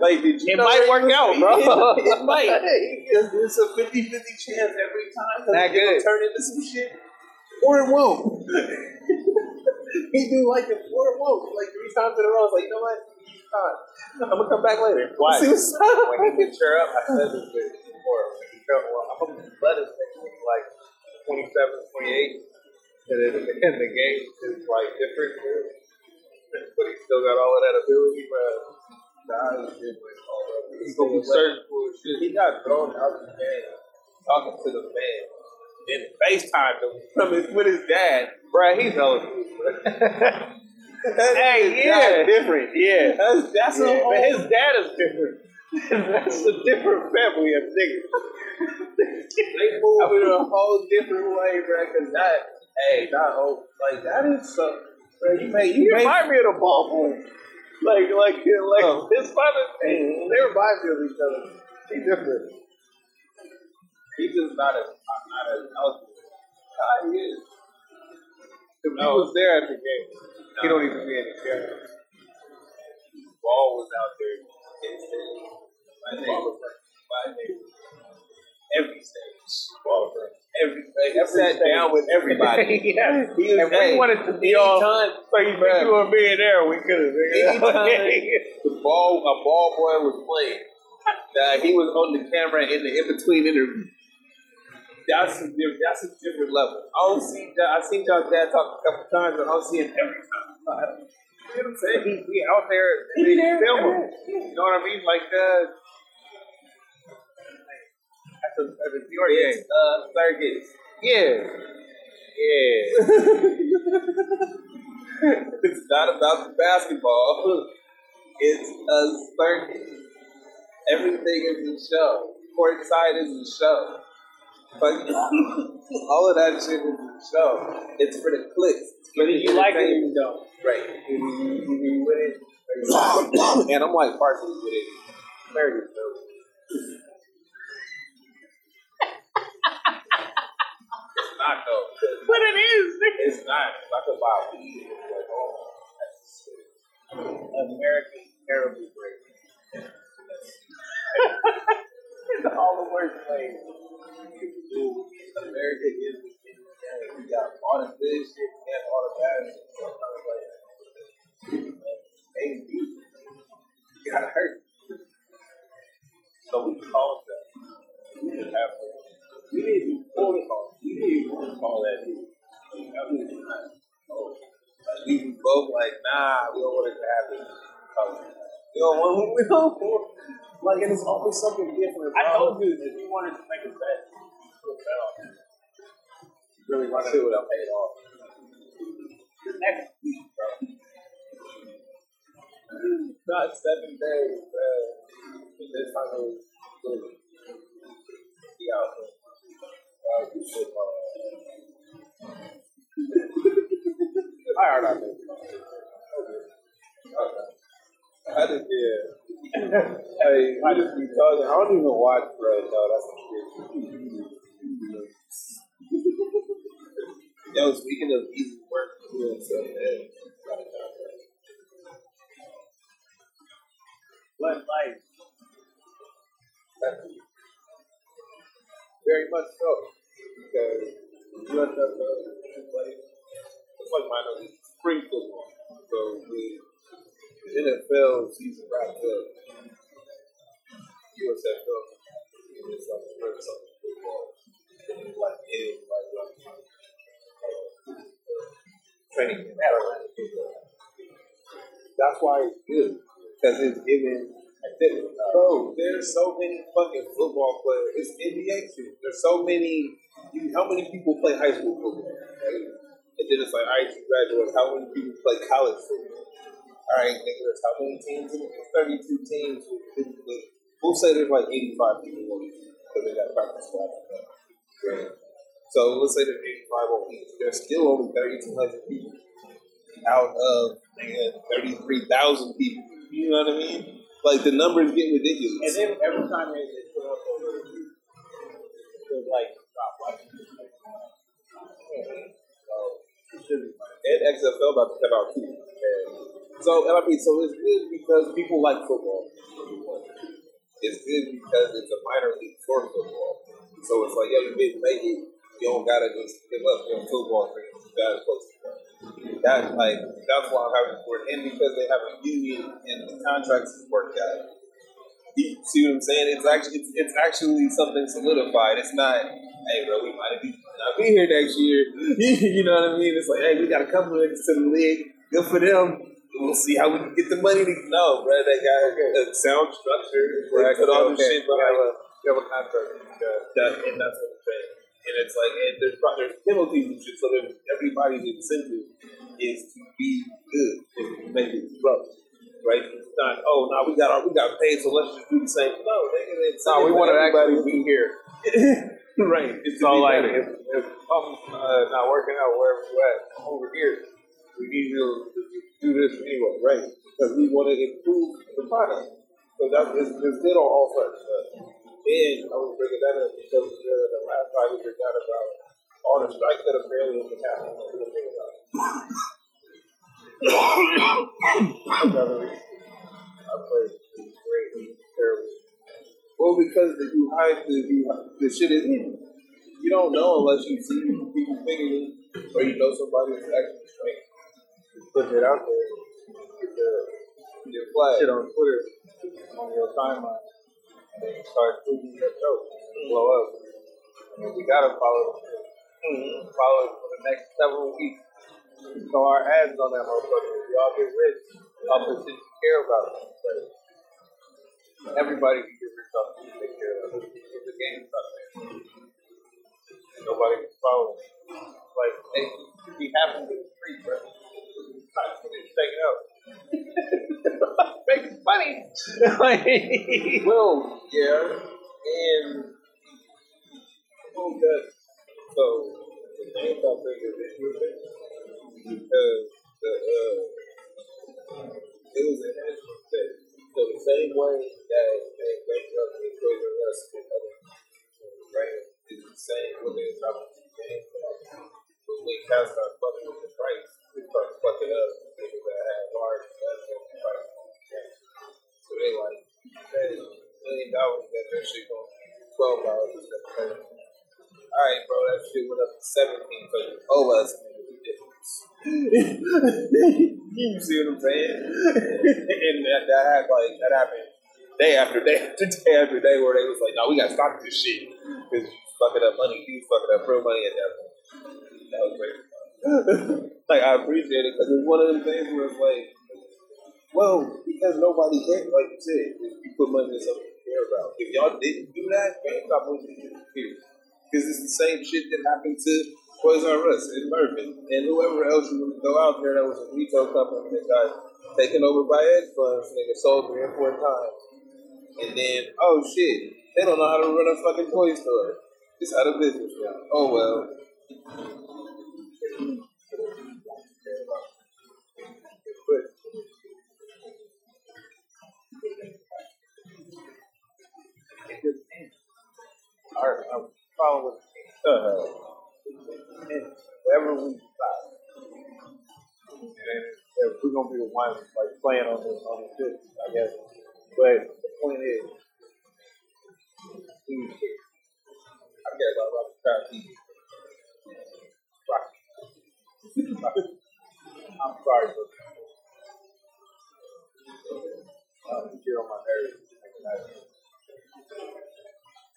S2: Like, did you
S1: It might work out, bro.
S2: It, it might. It's, it's a 50 50 chance every time.
S1: Not
S2: it'll
S1: good.
S2: turn into some shit, or it won't. he do like it, or it won't. Like three times in a row. It's like, you know what? I'm gonna come back later.
S1: Watch.
S2: See what's
S1: when he gets her up, I said this before. When he felt well, I'm gonna let his next week like 27, 28. And then and the game is like different, but he still got all of that ability, bro.
S2: Nah, he's
S1: gonna be for shit.
S2: He got thrown out of the game talking to the man. Then FaceTime him from his, with his dad.
S1: Bro, he's bro.
S2: hey,
S1: yeah, different, yeah.
S2: That's, that's a
S1: Yeah,
S2: whole,
S1: but his dad is different. That's a different family of niggas.
S2: they move in a whole different way, bro. Cause that, hey, that whole, oh, like, that is so, bro, you made,
S1: You
S2: you made,
S1: remind me of the ball boy. Like, like, like
S2: Oh.
S1: his father, mm-hmm. they remind me of each other. He's different.
S2: he's just not as, not as out there. Nah, he is.
S1: If he was there at the game, he don't even be in the camera.
S2: Ball was out there. Insane. My name, my name. Every stage. Ball, bro. Every, like, I sat down with everybody.
S1: yeah.
S2: He was,
S1: And we
S2: hey,
S1: wanted to be all so you think you were being there, we could have.
S2: The ball, a ball boy was playing, that he was on the camera in the in between interview. That's a different. That's a different level. I don't see. that- I seen y'all dad talk a couple times, but I don't see him every time. You know what I'm saying?
S1: he, he out there,
S2: He there,
S1: film him.
S2: yeah.
S1: You know what I mean? Like uh, at the at the New York
S2: It's
S1: game.
S2: uh, circus.
S1: Yeah, yeah.
S2: it's not about the basketball. It's a circus. Everything is a show. Courtside is a show. But all of that shit is a show. It's for the clicks.
S1: Whether you like it or you don't.
S2: Right. You, you, you be with it. or you not. and I'm like partially with it. Very good. not though.
S1: But it is.
S2: It's not. If I could buy weed, it's like, oh, that's sick.
S1: American terribly great. It's all the worst
S2: plays. America is the shit. We got all the good shit, we got all the bad shit. So I'm like, hey, you gotta hurt. So we caused that. We just have to call We didn't even call that dude. I mean, not- oh, like, we both like, nah, we don't want it to happen. We don't want, we don't want, like, and it's always something different.
S1: I told you that if you wanted to make a bet, put a bet on it.
S2: really want to see what I'm paying off.
S1: Next week, bro.
S2: Not seven days, bro. This time it was be out. Uh, uh, I just yeah. hey, I just be talking. I don't even watch Fred though. That's the shit. Yo, speaking of easy work, doing man.
S1: Blood life.
S2: Very much so. Because like, it's like minor spring football. So the, the NFL season wrapped up. USFL is like spring summer football. Like in like uh, training. That's why it's good. Because it's giving. Bro, there's so many fucking football players. It's NBA shit. There's so many. How many people play high school football? Right? And then it's like, you graduate. How many people play college football? All right, nigga, there's how many teams? 32 teams. We'll say there's like 85 people because they got practice squad. Right. So let's say there's 85 on each. There's still only 3,200 people out of 33,000 people. You know what I mean? Like the numbers get
S1: And then every time they, they put up like, stop watching. So, it should be fine.
S2: and XFL about to come out too. So, and I mean, so it's good because people like football. It's good because it's a minor league for football. So it's like, yeah, you didn't make it. You don't gotta just give up your football dreams. You gotta play football. That like that's why I'm happy for it, and because they have a union and the contracts is worked out. You see what I'm saying? It's actually it's, it's actually something solidified. It's not, hey, bro, we might be not be here next year. you know what I mean? It's like, hey, we got a couple of to the league. Good for them. We'll see how we can get the money. To, no, bro, they got a sound structure. They put all the shit behind.
S4: You have a contract.
S2: That, and that's what I'm saying. And it's like, and there's, there's penalties and shit, so there's everybody's incentive is to be good and to make it rough. Right? It's not, oh, no, we got our, we got paid, so let's just do the same. No, it's
S4: No, we want everybody to be here.
S2: right. It's to
S4: like, if, if I'm uh, not working out wherever you at, over here. We need you to do this anyway.
S2: right. Because we want to improve the product. So that's it's, it's good on all fronts. And I was bringing that up because uh, the last time we forgot about all the strikes that apparently have been happening. We didn't think about it. I played great, terrible. Well, because the, you hide the, you, the shit is hidden. You don't know unless you see people figuring or you know somebody that's actually straight.
S4: Put it out there.
S2: Get the, your flag.
S4: Shit on Twitter on your timeline. And you start tweeting your show. Blow up. And we gotta follow. Mm-hmm, follow it for the next several weeks. So our ads on that motherfucker. If y'all get rich off the shit you care about. Like, everybody can get rich off the shit care about. It's game out there. Nobody can follow. Like, hey, you be happy with the street, bro. Check it out. Make it funny.
S2: Well, yeah, and day after day after day where they was like, no, we gotta stop this shit because you fucking up money. You fucking up real money at that point. That was great. like I appreciate it because it's one of them things where it's like, well, because nobody cares, like you said, you put money in something you care about. If y'all didn't do that, GameStop wouldn't be here. Because it's the same shit that happened to Toys R Us and Mervyn and whoever else you would go out there that was a retail company that got taken over by hedge funds, nigga sold three or four times. And then, oh shit, they don't know how to run a fucking toy store. It's out of business now. Oh well. But
S1: Alright, I'm following uh, and whatever we decide. And if we're gonna be the ones like playing on this on this shit, I guess. But the point is, care.
S2: I care about Robert Kraft.
S1: Rocky. I'm sorry, but uh, you get on my nerves.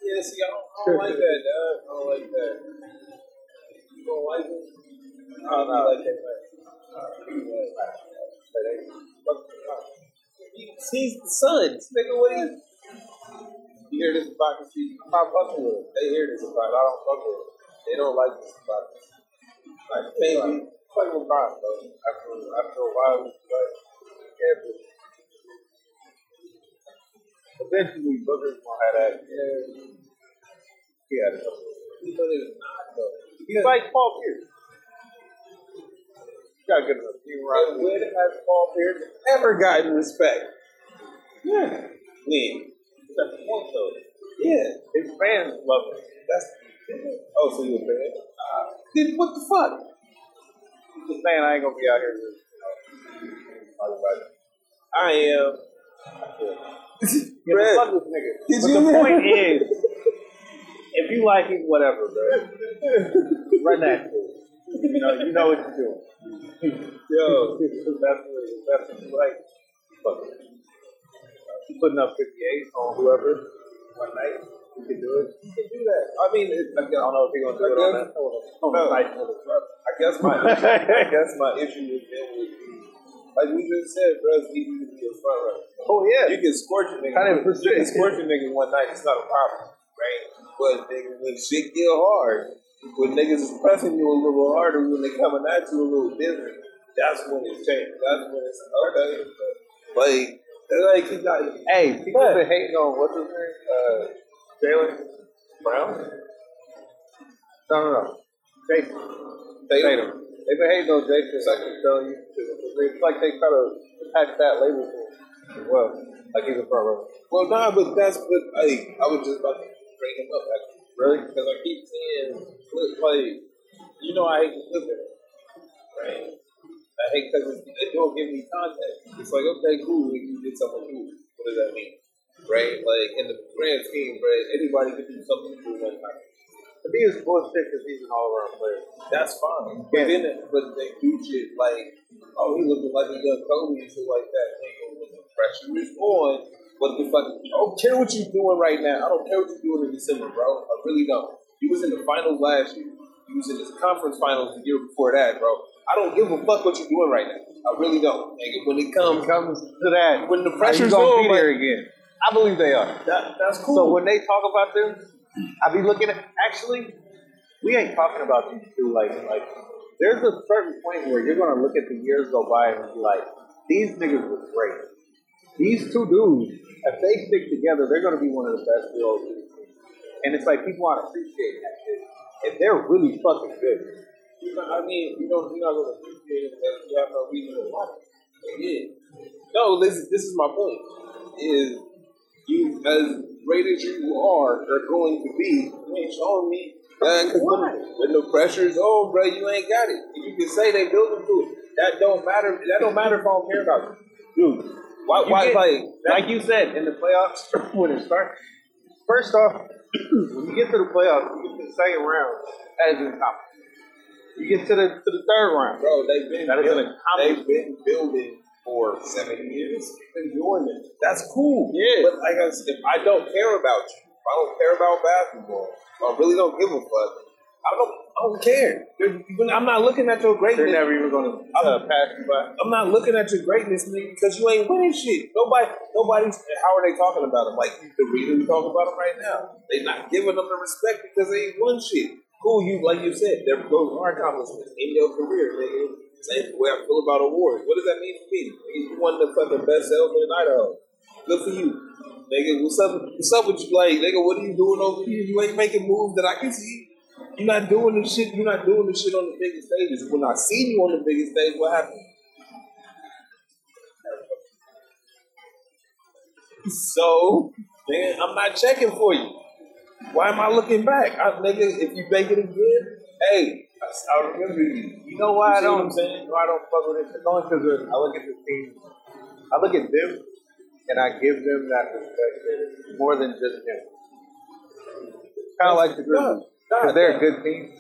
S2: Yeah, see, I don't, I don't like that, dog. I don't like that. You don't like it? I don't know. Like that, man. He's the sons, nigga. What is? You hear this about the see? I'm not fucking with them. They hear this about. it. I don't fuck with them. They don't like this about. it. Like maybe play with Brian, bro. After after a while, it's like yeah, but
S1: Eventually, Booker's gonna have that. Yeah, he had it.
S2: but it's not though.
S1: He's like Paul Pierce. You gotta get him a few
S2: And
S1: right.
S2: when has Paul Pierce ever gotten respect?
S1: Yeah,
S2: When?
S1: that's the point though.
S2: Yeah.
S1: His fans love him.
S2: That's oh, so you a fan? Uh, then what the fuck?
S1: Just saying, I ain't gonna be out here just you know talking about it.
S2: I am.
S1: Yeah, fuck this nigga.
S2: Did
S1: but
S2: you-
S1: the point is, if you like him, whatever, bro. Run that. You know, you know what you're doing.
S2: Yo,
S1: that's what that's what you like. Fuck it. Uh, putting up 58 on whoever one night. You can do it.
S2: you can do that. I mean, it, I,
S1: I don't know if he's gonna do it on that. On oh,
S2: No.
S1: the night with his brother.
S2: I guess my I guess my issue with him would be like we just said, bro. It's easy to be a front runner.
S1: Oh yeah.
S2: You can scorch a nigga.
S1: Hundred
S2: You can scorch a nigga one night. It's not a problem, right? But nigga, when shit get hard, when niggas is pressing you a little harder, when they coming at you a little different, that's when it's changed. That's when it's okay. But, like, like he got.
S1: Hey, people
S2: What?
S1: been hating on what's his name? Uh, Jaylen Brown. No, no, no.
S2: Jayson.
S1: Tatum. They've been hating on Jayson. I can tell you. It's like they try to attach that label him as well. Like he's a front runner.
S2: Well, nah, but that's but like I was just about to bring him up actually,
S1: Really?
S2: because I keep seeing clip like you know I hate the Clippers, right? I hate because they don't give me context. It's like okay, cool, you did something cool. What does that mean, right? Like in the grand scheme, right? Anybody can do something cool one time.
S1: To me, it's bullshit because he's an all-around player.
S2: That's fine. But then, but they do shit like, oh, he looking like a young Kobe and shit like that. Nigga, when the pressure is on, what the fuck? I don't care what you're doing right now. I don't care what you're doing in December, bro. I really don't. He was in the finals last year. He was in his conference finals the year before that, bro. I don't give a fuck what you're doing right now. I really don't. Nigga, when it comes,
S1: comes to that,
S2: when the pressure's
S1: gonna
S2: on,
S1: be there again? I believe they are.
S2: that, that's cool.
S1: So when they talk about them, I be looking at actually, we ain't talking about these two like like there's a certain point where you're gonna look at the years go by and be like, these niggas was great. These two dudes, if they stick together, they're gonna be one of the best duos. in the team. And it's like people want to appreciate that shit. And they're really fucking good.
S2: You know, I mean, you don't, you're not going to appreciate it because you have no reason to watch it. Yeah. No, this, this is my point. Is you, as great as you are, are going to be, you ain't showing me. Because when, when the pressure's on, bro, you ain't got it. You can say they built them to it. That don't matter. That don't matter if I don't care about you. Dude, why, why,
S1: get-
S2: like,
S1: like you said in the playoffs when it starts. First off, when you get to the playoffs, you get to the second round as an accomplishment. You get to the to the third round.
S2: bro, they've been,
S1: That is an
S2: building, they've been building for seven years. Been doing it. That's cool.
S1: Yeah.
S2: But like I said, if I don't care about you, if I don't care about basketball, if I really don't give a fuck. I don't. I don't care. When- I'm not looking at your greatness.
S1: They're never even gonna uh, pass you by.
S2: I'm not looking at your greatness, nigga, because you ain't winning shit. Nobody, nobody's. How are they talking about him? Like the reason we talking about him right now. They not giving them the respect because they ain't won shit. Cool, you like you said, there those are accomplishments in your career, nigga. Same way I feel about awards. What does that mean for me? You won the fucking best salesman in Idaho. Good for you, nigga. What's up? What's up with you, like, nigga? What are you doing over here? You ain't making moves that I can see. You're not doing the shit. You're not doing the shit on the biggest stages. When I see you on the biggest stage, what happened? So, man, I'm not checking for you. Why am I looking back? I, nigga, if you make it again, hey, I, I remember you.
S1: You know why I
S2: You what
S1: don't?
S2: I'm saying?
S1: Why I don't fuck with it? It's only because I look at the team. I look at them, and I give them that respect more than just him. Kind of like the Grizzlies, because they're a good team.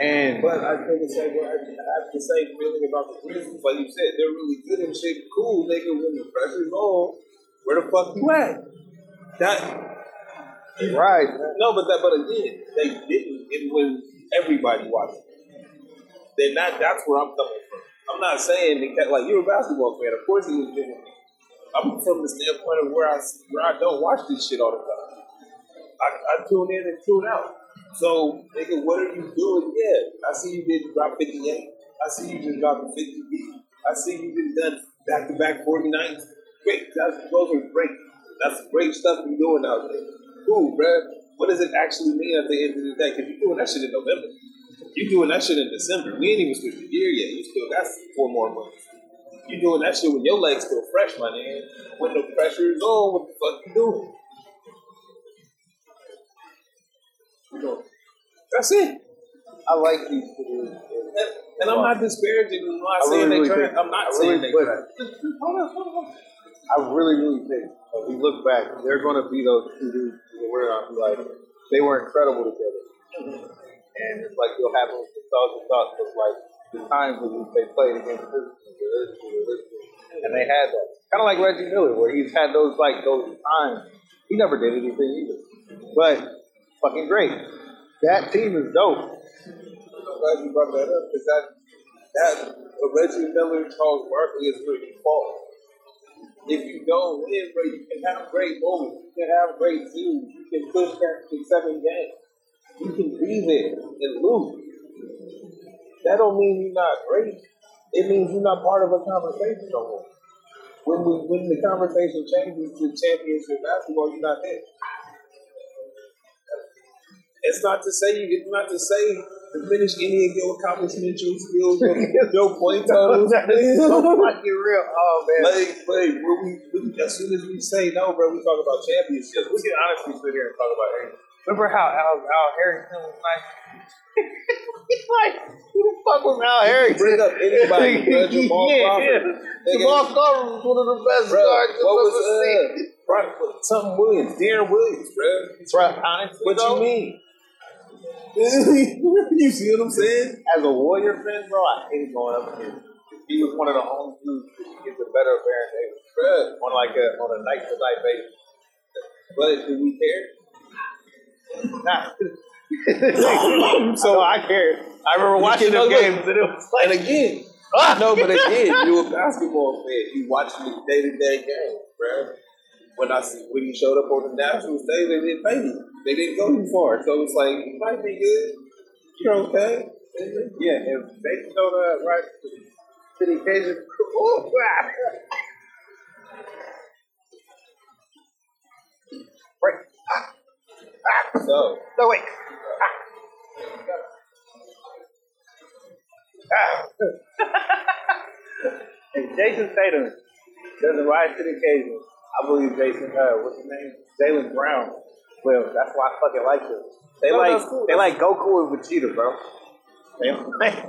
S1: And
S2: But I the same way. I have the same feeling about the Grizzlies. Like you said, they're really good and shit. Cool, nigga. When the pressure's on, where the fuck you at? That
S1: right,
S2: no, but that, but again, they didn't. And when everybody watched, then that that's where I'm coming from. I'm not saying kept, like you're a basketball fan. Of course, it was different. I'm from the standpoint of where I where I don't watch this shit all the time. I, I tune in and tune out. So, nigga, what are you doing? Yeah, I see you did drop 58. I see you just dropping 50 beats. I see you just done back to back 49s. Great, that's those are great. That's great stuff you're doing out there. Cool, bruh. What does it actually mean at the end of the day? Because you're doing that shit in November. You're doing that shit in December. We ain't even switched the year yet. You still got four more months. You doing that shit when your legs still fresh, my nigga. When the pressure is on, what the fuck you doing? You that's it.
S1: I like these two.
S2: And, and I'm not disparaging. them. I'm not
S1: I
S2: saying
S1: really, really
S2: they
S1: think-
S2: trash. I'm not
S1: I
S2: saying
S1: really-
S2: they
S1: but-
S2: trash. Hold on, hold on.
S1: I really, really think if we look back, they're going to be those two dudes that we're going like, they were incredible together. And it's like you'll have those nostalgic thoughts of like the times when they played against this team, or this team, or this team. and they had that. Kind of like Reggie Miller, where he's had those like those times. He never did anything either, but fucking great. That team is dope.
S2: I'm glad you brought that up because that that Reggie Miller, Charles Barkley is where you fall. If you don't win, bro, you can have great moments. You can have great teams. You can push that to seven games. You can be there and lose. That don't mean you're not great. It means you're not part of a conversation no more. When we when the conversation changes to championship basketball, you're not there. It's not to say you. It's not to say diminish any of your accomplishments, your skills, your, your point totals.
S1: is so fucking real. Oh man.
S2: Like, like when we, we, as soon as we say no, bro, we talk about championships.
S1: we can honestly sit here and talk about Harrington. Remember how Al, Al Harrington was nice? like, who the fuck was Al Harrington?
S2: Bring up anybody, bro. Jamal
S1: yeah,
S2: Crawford.
S1: yeah. Jamal Crawford was one of the best
S2: Bro,
S1: guards
S2: what
S1: I've
S2: was
S1: ever
S2: uh,
S1: seen.
S2: Something Williams, Deron Williams, bro?
S1: Bro, honestly,
S2: What
S1: though,
S2: you mean? you see what I'm saying?
S1: As a Warrior fan, bro, I hated going up against him. He was one of the only dudes that gets the better of Baron Davis.
S2: Bro,
S1: On like a on a night to night basis.
S2: but do we care?
S1: Nah. so I cared. I remember watching them games and it was like
S2: And again,
S1: ah!
S2: no, but again, you a basketball fan. You watching the day to day game, bro. When I see, when you showed up on the national stage, they didn't pay you. They didn't go too far, so it's like you might be good. You're okay.
S1: Yeah, if they showed up right to the occasion, oh, crap. Right.
S2: So
S1: No, wait. Ah. if Jayson Tatum doesn't rise to the occasion, I believe Jayson, uh, what's his name? Jaylen Brown. Well, that's why I fucking like them. They
S2: No,
S1: like
S2: cool.
S1: they like Goku and Vegeta, bro. They like,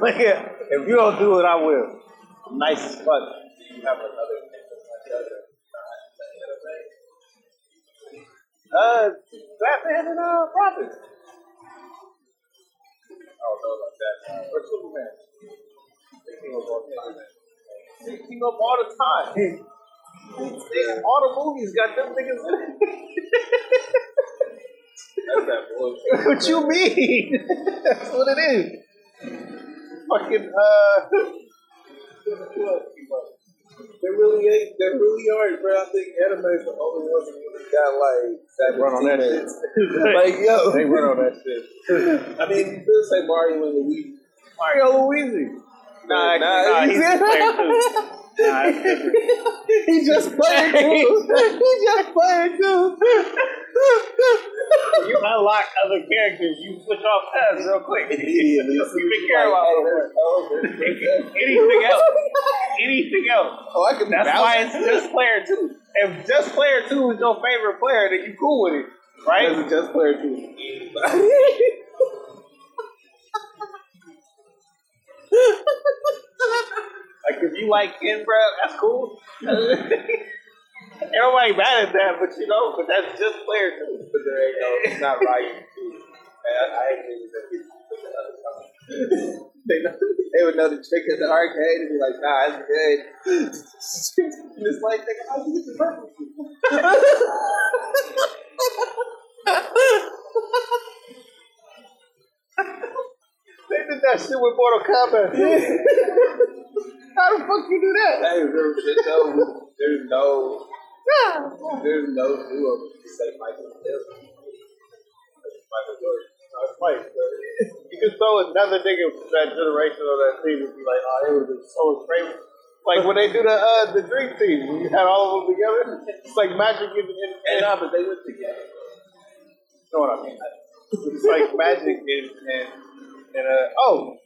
S1: like, if you don't do it, I will. I'm nice as fuck.
S2: you have another.
S1: Uh, Batman and uh, Robin.
S2: I don't know about that.
S1: Or Superman. Thinking of all the time. Thinking of all the time. All the movies got them niggas in it.
S2: That's that bullshit.
S1: what you mean? That's what it is. Fucking uh.
S2: They really ain't. They really aren't, bro. I think anime is the only ones that really got like that
S1: Run on that shit.
S2: Like yo,
S1: They run on that shit.
S2: I mean, you could say Mario and Luigi.
S1: Mario Luigi. Nah,
S2: Nah,
S1: nah,
S2: he's-
S1: he's too. Nah,
S2: he just playing too. he just playing too.
S1: You unlock other characters, you switch off tabs real quick. you
S2: Immediately.
S1: don't care about anything else. Anything else.
S2: Oh, I can.
S1: That's why it's just player two. If just player two is your favorite player, then you cool with it, right?
S2: It's just player two.
S1: Like if you like Ken, bro, that's cool. Ain't nobody mad at that, but you know, but that's just player two.
S2: but there ain't no. It's not Ryu two. And I, I ain't think that people put the other time. they, know, they would know the trick in the arcade and be like, nah, it's good. and it's like, nigga, how you get the purple?
S1: They did that shit with Mortal Kombat. How the fuck you do that?
S2: Hey, there's there's no, there's no, there's no two of them to say Michael Jordan. Michael Jordan.
S1: No, it's Mike, bro. You could throw another nigga from that generation on that team and be like, oh, it would have been so crazy. Like when they do the uh, the dream team, when you had all of them together, it's like magic and, and, and
S2: Nah, but they were together.
S1: you know what I mean? It's like magic and and, and uh oh,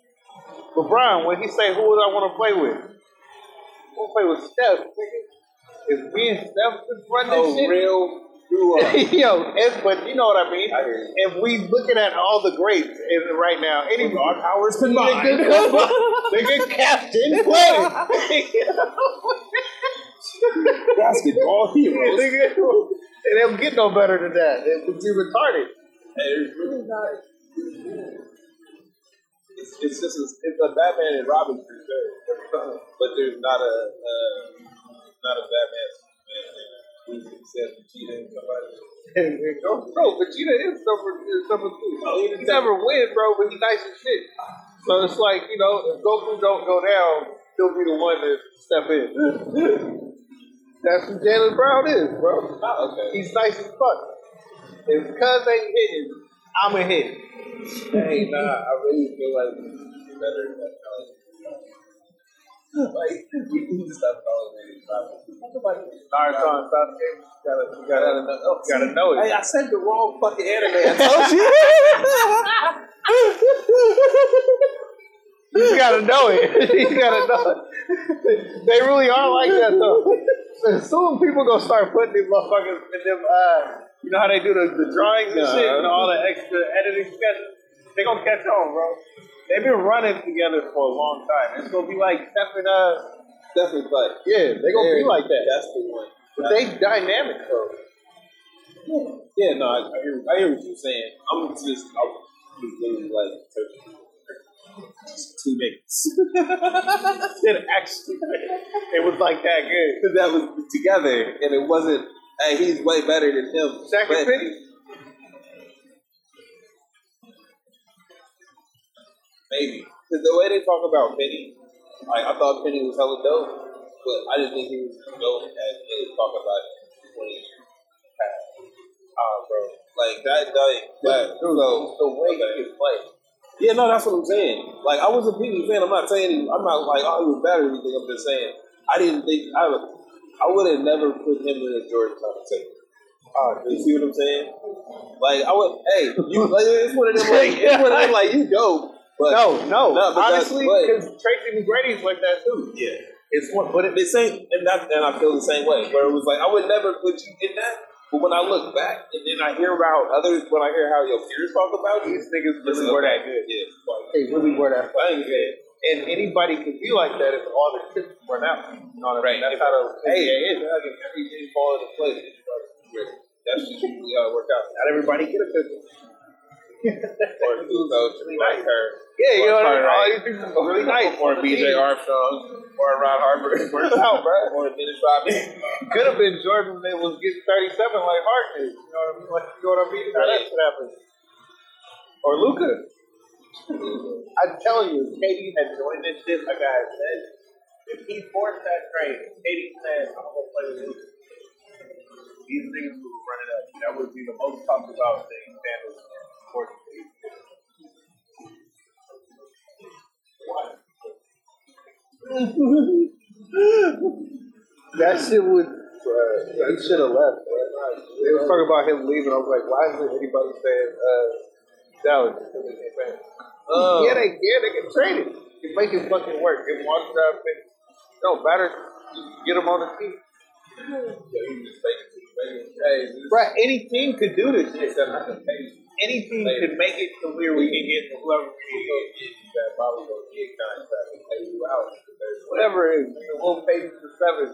S1: LeBron when he say who would I want to play with? I want to play with Steph. Nigga. If me and Steph just run this
S2: Oh,
S1: shit,
S2: real.
S1: Yo, it's, but you know what I mean.
S2: I.
S1: If we looking at all the greats in, right now, any
S2: Our powers
S1: they
S2: combined.
S1: they get captain play.
S2: Basketball heroes.
S1: they, don't get no better than that. It would be retarded.
S2: Really not. It's, it's just a, it's a Batman and Robin sure, but there's not a uh, not a Batman Superman who's except Vegeta and somebody.
S1: And, and go, bro, Vegeta is number, is number two.
S2: Oh, he
S1: he never win, bro, but he nice as shit. So it's like, you know, if Goku don't go down, he'll be the one to step in. That's who Jaylen Brown is, bro.
S2: Oh, okay.
S1: He's nice as fuck. If cuz ain't hitting, I'm a hit.
S2: Hey, nah, I really feel like he's better than that. Like, we need to stop calling it.
S1: Naruto and Sasuke, you gotta, you gotta, you gotta know
S2: Hey,
S1: it.
S2: I said the wrong fucking anime. I told you.
S1: You gotta know it. you gotta know it. They really are like that though. Soon people gonna start putting these motherfuckers in them. Uh, you know how they do the, the drawings and shit and all the extra editing sketches. They gonna catch on, bro. They've been running together for a long time. It's gonna be like Steph and uh,
S2: Definitely, but
S1: yeah, they're gonna be like that.
S2: That's the one.
S1: But they dynamic though.
S2: Yeah, no, I, I hear, I hear what you're saying. I'm just, I'm just like just two niggas.
S1: It actually, it was like that good.
S2: that was together, and it wasn't. Hey, he's way better than him.
S1: And
S2: But- Maybe because the way they talk about Penny, like I thought Penny was hella dope, but I didn't think he was dope as they talk about it twenty years past. Ah, bro, like that, that, that so
S1: The way
S2: okay.
S1: he can play.
S2: Yeah, no, that's what I'm saying. Like, I was a Penny fan. I'm not saying I'm not like, oh, he was better or anything. I'm just saying I didn't think I would. I would have never put him in a Jordan conversation.
S1: Oh,
S2: You see what I'm saying? Like, I would. Hey, you. Like, it's one of them. Like, it's one of them. Like, you dope. But
S1: No, no.
S2: No,
S1: Honestly, because Tracy McGrady's like that too.
S2: yeah.
S1: It's one, but it,
S2: The same, and that, and I feel the same way. Where it was like, I would never put you in that. But when I look back, and then I hear about others, when I hear how your peers talk about you,
S1: these niggas really were that good.
S2: Yeah, like,
S1: They really were that.
S2: Ain't good.
S1: And anybody could be like that if all the chips run out. You know what I
S2: Right.
S1: mean? That's how the
S2: Hey,
S1: NBA is.
S2: like if everything fall into place, it's like, ready. That's just how it works out.
S1: Not everybody get a pistol.
S2: Or two coach like her.
S1: Yeah, you know what I mean? All
S2: Cartwright.
S1: these people are really nice.
S2: Or BJ Armstrong, or Ron Harper,
S1: Works out, bro.
S2: or Dennis Rodman.
S1: Could have been Jordan when they was getting 37 like Harden is. You know what I mean? Like, you know what I mean? How that should happen. Or Luka. I'm telling you, KD had joined this shit, like I said, if he forced that trade, KD said, I'm going to play with Luka. These niggas would run it up. That would be the most talked about thing in Sanders sports that shit would. he should have left. They was talking about him leaving. I was like, why isn't anybody saying uh, Dallas?
S2: Um,
S1: yeah, they yeah they can trade it. They make it fucking work. Get one job pick. No, better get him on the team.
S2: he just make it, make it, hey,
S1: Right, any team could do this shit.
S2: is not the case.
S1: Any team could make it to where we can get to whoever we
S2: You
S1: need.
S2: get you that probably go get contract and pay you out.
S1: Whatever it is, we'll pay you for seven.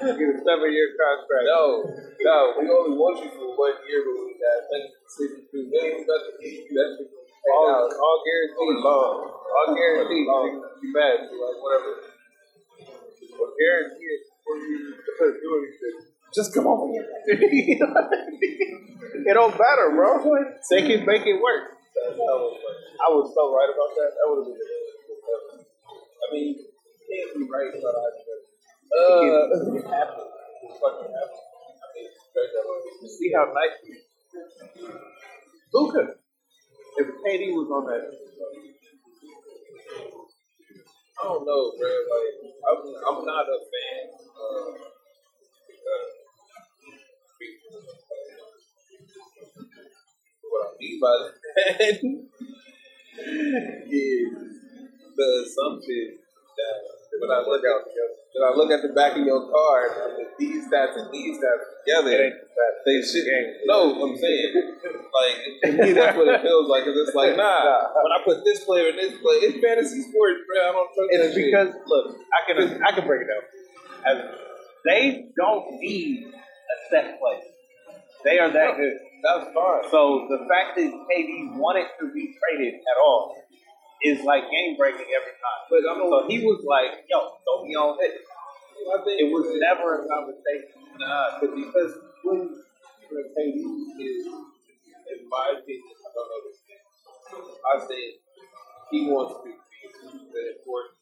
S1: Get a seven year contract.
S2: No, no, we only want you for one year, but we got sixty-two million. Nothing to you. That's what we
S1: all,
S2: out.
S1: all guaranteed. All guaranteed. You mad? Like whatever. Well, guaranteed for you to do anything. Just come over here. it don't matter, bro. They can make it work. I was so right about that. That would have been.
S2: I mean, you can't be right about our
S1: Uh, it happened. It fucking happened.
S2: I mean.
S1: You see how nice he is. Luka. If KD was on that,
S2: I don't know, bro. Like, I'm, I'm not a fan. Uh, because what I mean by that is the assumption that when I look out when I look at the back of your car and put these stats and these stats together,
S1: it ain't that.
S2: they should. No, I'm saying, like to me, that's what it feels like. Cause it's like, nah. When I put this player in this player, it's fantasy sports, bro. I don't trust
S1: It's
S2: that shit.
S1: because look, I can I can break it down. As, they don't need a set play. They are that good.
S2: That's fine.
S1: So the fact that KD wanted to be traded at all is like game breaking every time.
S2: But I don't.
S1: So he was like, "Yo, throw me on it."
S2: I think
S1: It was never a conversation.
S2: Nah, cause because when KD is, in my opinion, I don't know this thing. I said he wants to be important,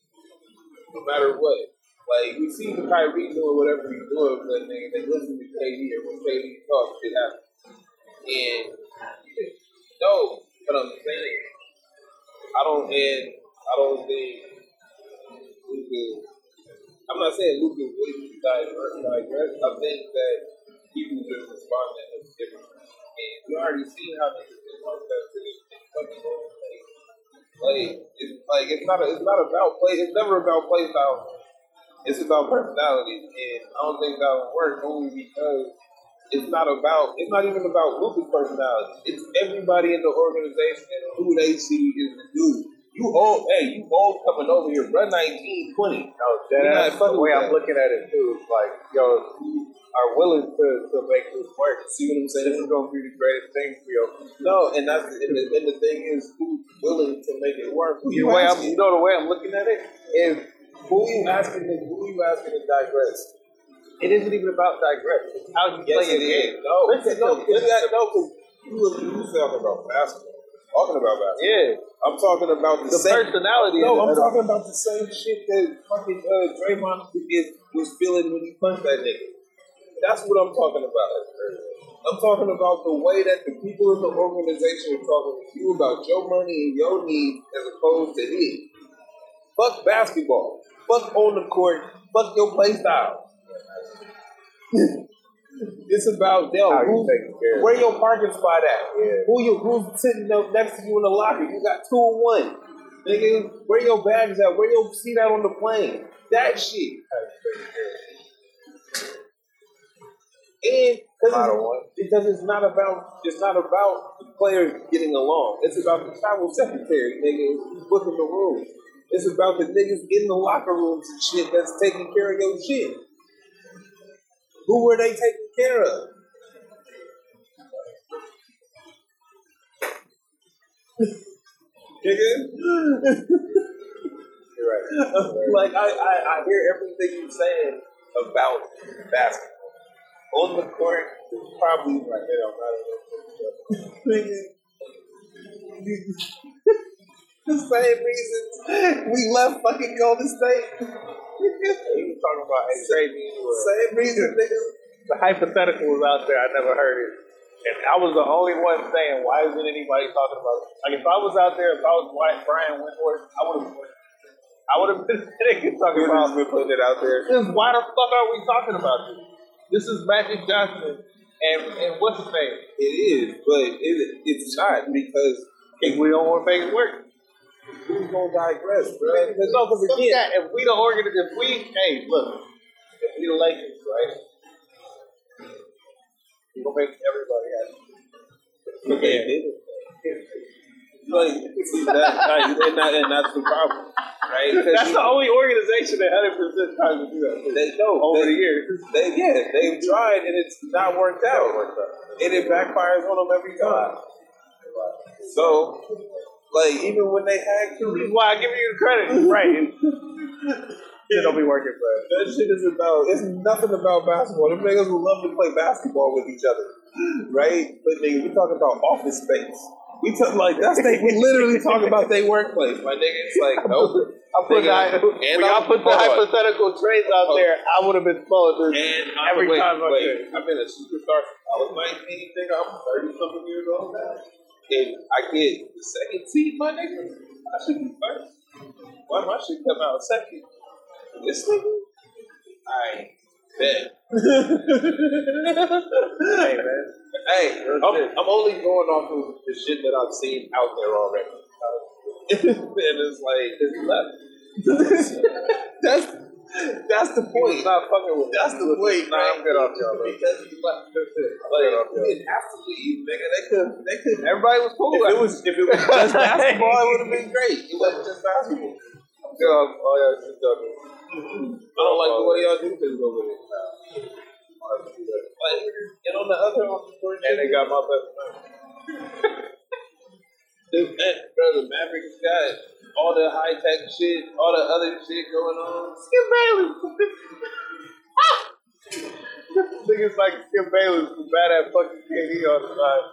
S2: no matter what. Like we see Kyrie doing whatever he's doing, but nigga, they listen to KD or when KD talks, shit happens. And no, but I'm saying I don't, and I don't think Luka. I'm not saying Luka wouldn't digress. digress. I think that people just respond that it's different. And we already seen how niggas fucked up to this fucking. Like it's like it's not a, it's not about play. It's never about play style. It's about personality, and I don't think that will work only because it's not about. It's not even about Luka's personality. It's everybody in the organization who they see is the dude. You all, hey, you all coming over here, Run 19, 20.
S1: No,
S2: You're
S1: that's the way I'm
S2: that.
S1: looking at it too. It's like, yo, you are willing to, to make this work.
S2: See what I'm saying?
S1: This is gonna be the greatest thing for you.
S2: No, and that's and the, and the thing is, who's willing to make it work? Who
S1: The
S2: you
S1: way I'm, you know, the way I'm looking at it is,
S2: Who are you asking? To, who are you asking to digress?
S1: it isn't even about digress. It's how you
S2: Yes,
S1: play
S2: it
S1: your game.
S2: No,
S1: Listen,
S2: no, because that, no, because you you talking about basketball. Talking about basketball.
S1: Yeah,
S2: I'm talking about the,
S1: the
S2: same.
S1: personality.
S2: No, I'm talking about the same shit that fucking uh, Draymond is, was feeling when he punched that nigga. That's what I'm talking about. I'm talking about the way that the people in the organization are talking to you about your money and your needs as opposed to his. Fuck basketball. Fuck on the court. Fuck your play style. it's about yo,
S1: How
S2: who,
S1: taking care of
S2: where your parking spot at?
S1: Yeah.
S2: Who you who's sitting up next to you in the locker? You got two and one. Nigga, where your bags at? Where your seat at on the plane? That shit. And because it's, because it's not about it's not about the players getting along. It's about the travel secretary, nigga, who's booking the room. It's about the niggas in the locker rooms and shit that's taking care of your shit. Who were they taking care of? Nigga. You're right. like I, I, I hear everything you're saying about basketball. On the court, it's probably like it don't matter. The same reasons we left fucking Golden State.
S1: You talking about a great
S2: Same reason.
S1: The hypothetical was out there. I never heard it. And I was the only one saying, why isn't anybody talking about it? Like, if I was out there, if I was White Brian Windhorst, I would have I would have been talking about
S2: been putting it out there.
S1: this. Why the fuck are we talking about this? This is Magic Johnson and, and what's his name?
S2: It is, but it, it's not because
S1: If we don't want to make it work.
S2: Who's gonna digress, bro?
S1: Because don't forget, that if we the organ, if we, hey, look, if we the Lakers, right? We gonna make everybody happy.
S2: Look at it. Like, see, that, like, and, that, and that's the problem, right?
S1: That's the only organization that hundred percent tries to do that.
S2: They know
S1: over
S2: they,
S1: the years.
S2: They yeah, they've tried and it's not worked out. And it backfires on them every time. So, like even when they had
S1: This why I give you the credit, right? It don't be working for us.
S2: that shit is about it's nothing about basketball. Them niggas would love to play basketball with each other. Right? But nigga, we talking about office space. We talk like that's they we literally talk about their workplace. My nigga, it's like nope.
S1: I put the,
S2: Nigga,
S1: when
S2: and I'm-
S1: put the hypothetical trades out there, I would have been
S2: And
S1: every
S2: wait,
S1: time
S2: wait. I've been a superstar since I was 19, nigga. I'm 30 something years old now. And I get the second seed, my nigga. I should be first. Why my shit come out second? This nigga? I bet.
S1: Hey man,
S2: Hey, I'm, I'm only going off of the shit that I've seen out there already. and it's like, it's left. that's that's the point.
S1: not fucking with.
S2: That's the point,
S1: Nah, I'm good off y'all. Bro.
S2: Because he left. Like, we didn't have to leave, nigga. They could, they could.
S1: Everybody was cool.
S2: If it was, if it was just basketball, it would have been great. It wasn't just basketball.
S1: I'm good off all y'all shit talking.
S2: I don't like the way y'all do things over there. Like, and on the other, on the
S1: And they got my best friend.
S2: the, eh, bro, the Mavericks got all the high tech shit, all the other shit going on.
S1: Skip Bayless. Niggas like Skip Bayless who bad at fucking KD on the side.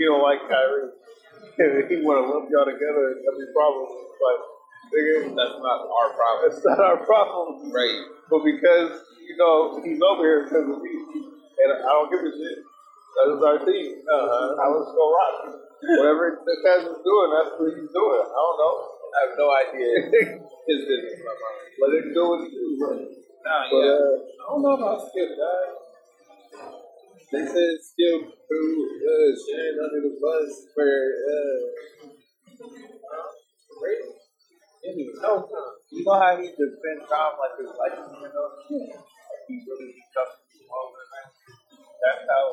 S1: He don't like Kyrie. And he want to lump y'all together and every problem. It's like, nigga,
S2: That's not our problem,
S1: that's not our problem.
S2: right?
S1: But because, you know, he's over here because of me. And I don't give a shit. That is our team. Uh-huh. I was go rock. Whatever the guys is doing, that's what he's doing. I don't know.
S2: I have no idea his business. My mind.
S1: Let it do what it do, bro.
S2: Nah,
S1: But,
S2: yeah.
S1: uh,
S2: I don't know about Skip, guys. They said Skip threw uh, Shane under the bus for uh, rape. Didn't even know.
S1: You know how he just spends time like his life, you know? Like he really all the man. That's how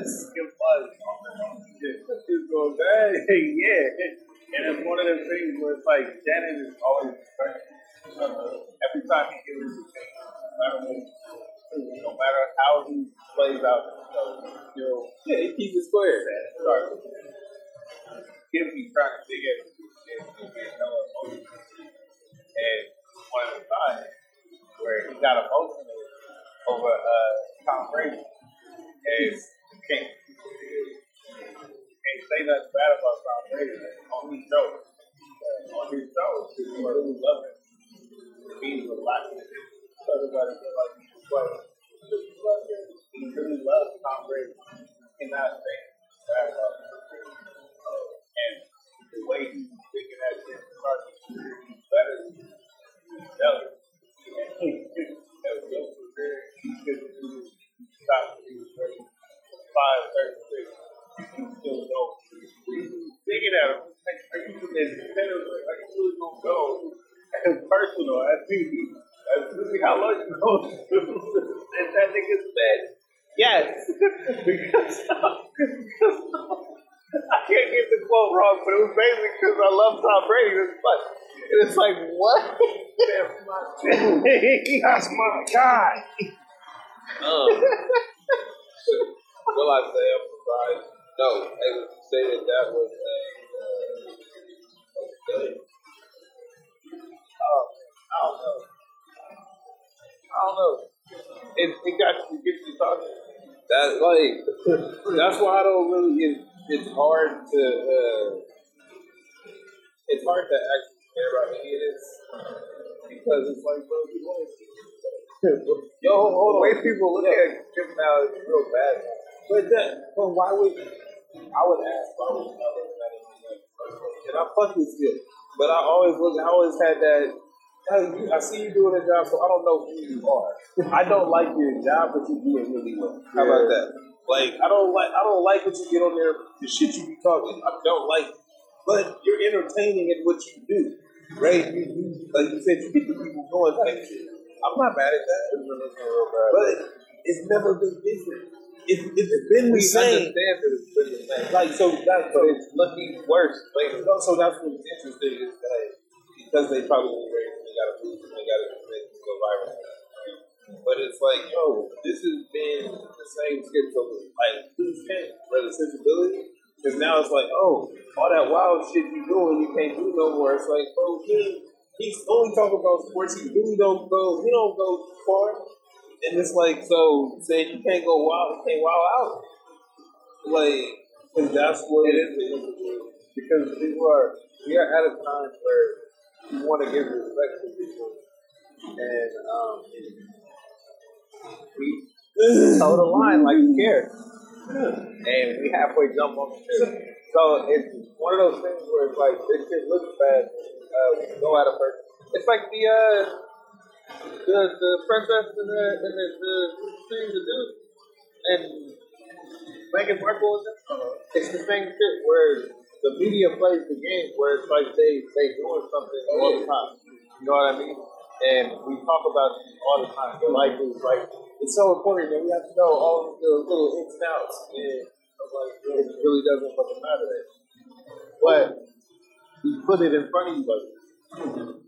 S1: Skip was. It's going bad. yeah. And it's one of those things where it's like Janet is always every time he gives a thing, no matter what, no matter how he plays out, you know,
S2: Yeah, he keeps it square.
S1: sorry. Him, he's trying to dig at and one of the times where he got emotional over uh, Tom Brady, and you can't say nothing bad about Tom Brady on his show. Uh, on his show, people really love him. He's a lot. Everybody feel like he's playing. He really loves Tom Brady. Cannot say bad about Tom Brady. Uh, and the way he's thinking that shit, he's better. He's better. And he that was your career. He do stop when he was 35, 36. He still know. Thinking at him, like, are you this? Are you really gonna go? And personal, I think that's really how long you know. that nigga said, yes. because, I can't get the quote wrong, but it was basically because I love Tom Brady this much. And it's like, what? That's my guy.
S2: Um, will I say? No, I would say that that was a
S1: Oh, I don't know. I don't know. It, it got you, get you talking.
S2: That like that's why I don't really. It, it's hard to. Uh, it's hard to actually care about any of this because it's like, bro, you want Yo, hold
S1: The way people look at him now is real bad.
S2: But that, but why would I would ask would I it like, and I fuck this shit. But I always look. I always had that. hey, you- I see you doing a job, so I don't know who you are. I don't like your job, but you do it really well. How about that? Like I don't like I don't like what you get on there, the shit you be talking. I don't like, but you're entertaining at what you do, right? You, you like you said, you get the people going type shit. I'm not mad at that, but it's never been different. It, it's been the
S1: We
S2: same.
S1: understand that it's been the same.
S2: Like so that so,
S1: But it's looking worse
S2: no, so that's what's interesting is that because they probably didn't they gotta move they gotta go viral. But it's like, yo, this has been the same skit so like who's for the sensibility? Because now it's like, oh, all that wild shit you doing you can't do no more. It's like, bro, he he's only talking about sports, he really don't go he don't go far. And it's like, so saying you can't go wild, you can't wild out. Like, and that's what it is.
S1: Because people are, we are at a time where we want to give respect to people. And um, we toe the line like we care. And we halfway jump on the shit. So it's one of those things where it's like, this shit looks bad. Uh, we can go at a person. It's like the, uh, the, the princess and the, and the, the thing to do. And is in It's the same shit where the media plays the game where it's like they they doing something all the time. You know what I mean? And we talk about all the time. Life is like it's so important that we have to know all the little ins and outs. And like, it really doesn't fucking matter. But you put it in front of you like.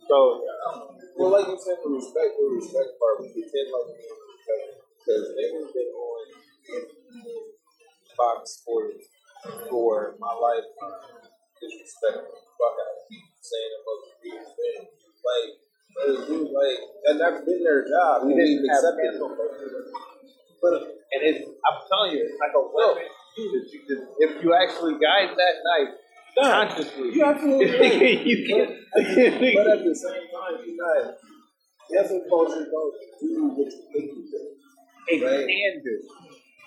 S1: So yeah,
S2: Well, like you said, the respect, the respect part, we pretend like we didn't respect because they were been on Fox Sports for my lifetime. Disrespect the fuck out of people saying about the most weird things. Like, dude, like, and that's been their job.
S1: we didn't
S2: we've accepted it.
S1: But and it's I'm telling you, it's like a weapon that you just if you actually guide that knife consciously,
S2: You absolutely right.
S1: you can.
S2: But at the same time, you not. Cancel culture don't do what you think you do.
S1: It
S2: Right.
S1: can do.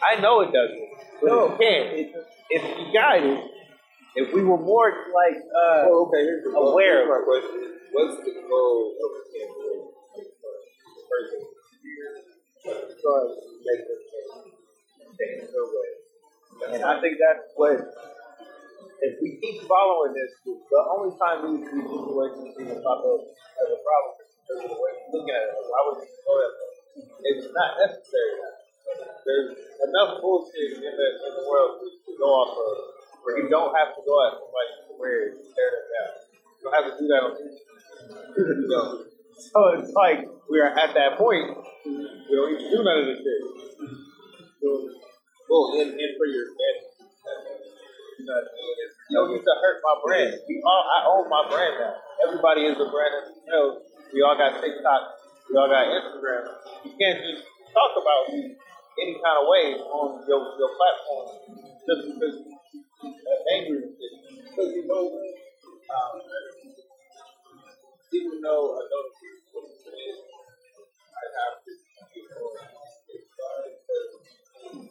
S1: I know it doesn't, but
S2: No.
S1: it can. If, if you guide it, if we were more like uh,
S2: Well, okay, here's the
S1: Aware.
S2: here's my question. What's the goal of the campaign? Person trying to make them change. Change their way.
S1: And I think that's what, if we keep following this, the only time we these, these situations even pop up as a problem is because of the way we're looking at it. Why would you go that way? It's not necessary. There's enough bullshit in the, in the world to, to go off of where you don't have to go at somebody to you tear them down. You don't have to do that on you know. So it's like we're at that point, we don't even do none of this shit.
S2: Well, and, and for your family. It.
S1: You don't need to hurt my brand. We all, I own my brand now. Everybody is a brand in themselves. We all got TikTok. We all got Instagram. You can't just talk about me any kind of way on your, your platform just because you're angry and shit.
S2: Because you know? Um, even though I know the people what I'm saying, I have to because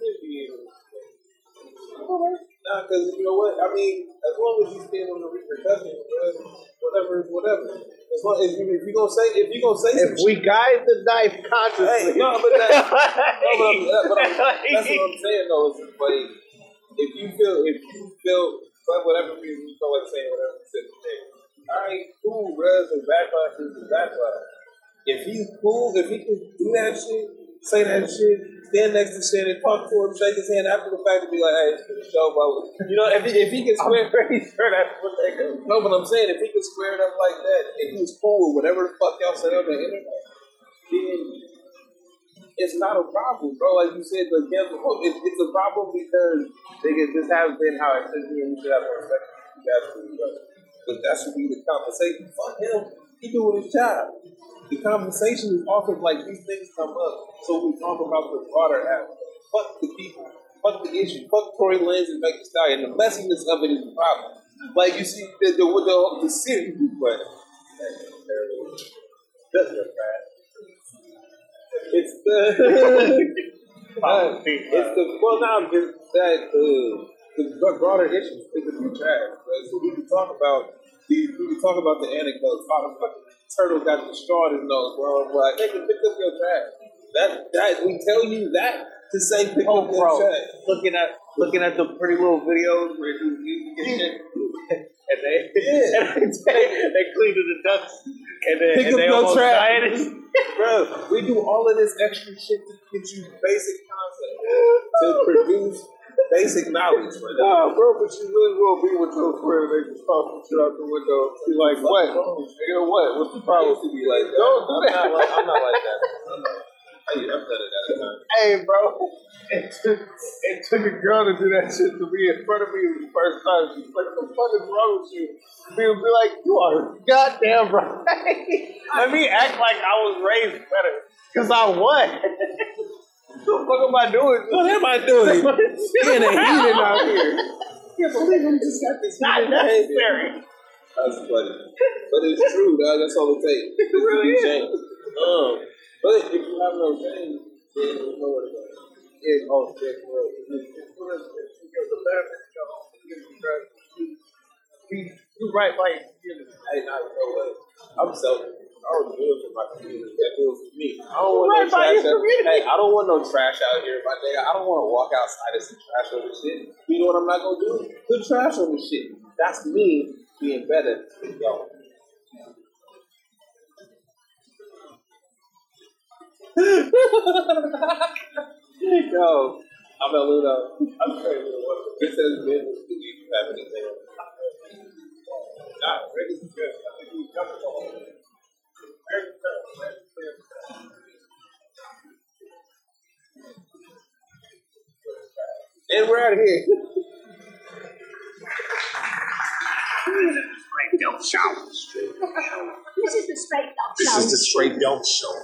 S2: should be able to. Nah, because you know what? I mean, as long as you stand on the repercussions, whatever is whatever. As long as you, if you gonna say, if you gonna say
S1: If we guide the knife
S2: Hey,
S1: consciously.
S2: no, but that, no, but, I'm, that, but I'm, that's what I'm saying though. Is like if you feel if you feel for whatever reason you feel like saying whatever you said today, all right, cool, bro. The backlash is the backlash. If he's cool, if he can do that shit, say that shit, stand next to shit and talk to him, shake his hand after the fact, and be like, hey, it's for the show, but you know, if he if he can square,
S1: I'm pretty sure that's what they do.
S2: no, but I'm saying if he can square it up like that, if he's cool with whatever the fuck y'all said on the internet, then it's not a problem, bro. Like you said, the cancel culture, oh, it's, it's a problem because nigga, this has been how it should be, and we should have more respect. You right. But that should be the conversation. Fuck him. He doing his job. The conversation is often like these things come up, so we talk about the broader aspect. Fuck the people. Fuck the issue. Fuck Tory Lanez and Megan Stallion. The messiness of it is the problem. Like you see the the the, the city, but it's the Uh, it's the well now it's that uh, the broader issue is the trash. Right? So we can talk about the we can talk about the anecdotes. How the fucking turtle got destroyed in his nose, bro. they can pick up your trash. That that we tell you that to say pick
S1: Oh,
S2: up your
S1: bro,
S2: trash.
S1: looking at looking at the pretty little videos where using shit, and they
S2: Yeah.
S1: and they, they cleaned the ducks, and then
S2: Pick
S1: and
S2: up
S1: they
S2: your
S1: almost
S2: trash.
S1: died.
S2: Bro, we do all of this extra shit to get you basic concept to produce basic knowledge. Bro.
S4: Uh, nah, bro, but you really will be with your friend. They just some shit out the window. Be like, what? Nigga, what? What's the problem?
S2: to be like that.
S4: Don't do
S2: I'm
S4: that.
S2: not like, I'm not like that. I, I've done it at a time.
S1: Hey, bro,
S4: It took, it took a girl to do that shit to be in front of me the first time. She's like, what the fuck is wrong with you? Me would be like, you are
S1: goddamn right. Let me act like I was raised better, cause I was. what the fuck am I doing?
S2: What am I doing? Being a heathen out here. Can't believe I just got this
S1: Not
S2: heathen behavior.
S1: necessary.
S2: That's funny. But it's true, dog. That's all it takes. It's
S1: really is.
S2: change. Um, but if you have no change, then you know where to go.
S4: Yeah, oh, shit, bro.
S1: You right, like you know,
S2: Hey, now know what? I'm selfish. I don't for my community. That feels for me. I don't want
S1: Right
S2: no trash. Out, hey, I don't want no trash out here, my nigga. I don't want to walk outside and see trash the shit. You know what I'm not gonna do? Put trash the shit. That's me being better. Yo. Yo, I'm El Ludo. I'm crazy. This has been the Stevie Family Thing. Nah, Reggie's good. I think we got it all. Very good. And we're out of here.
S5: Straight don't show.
S6: This is the straight dog
S5: This is the straight don't show.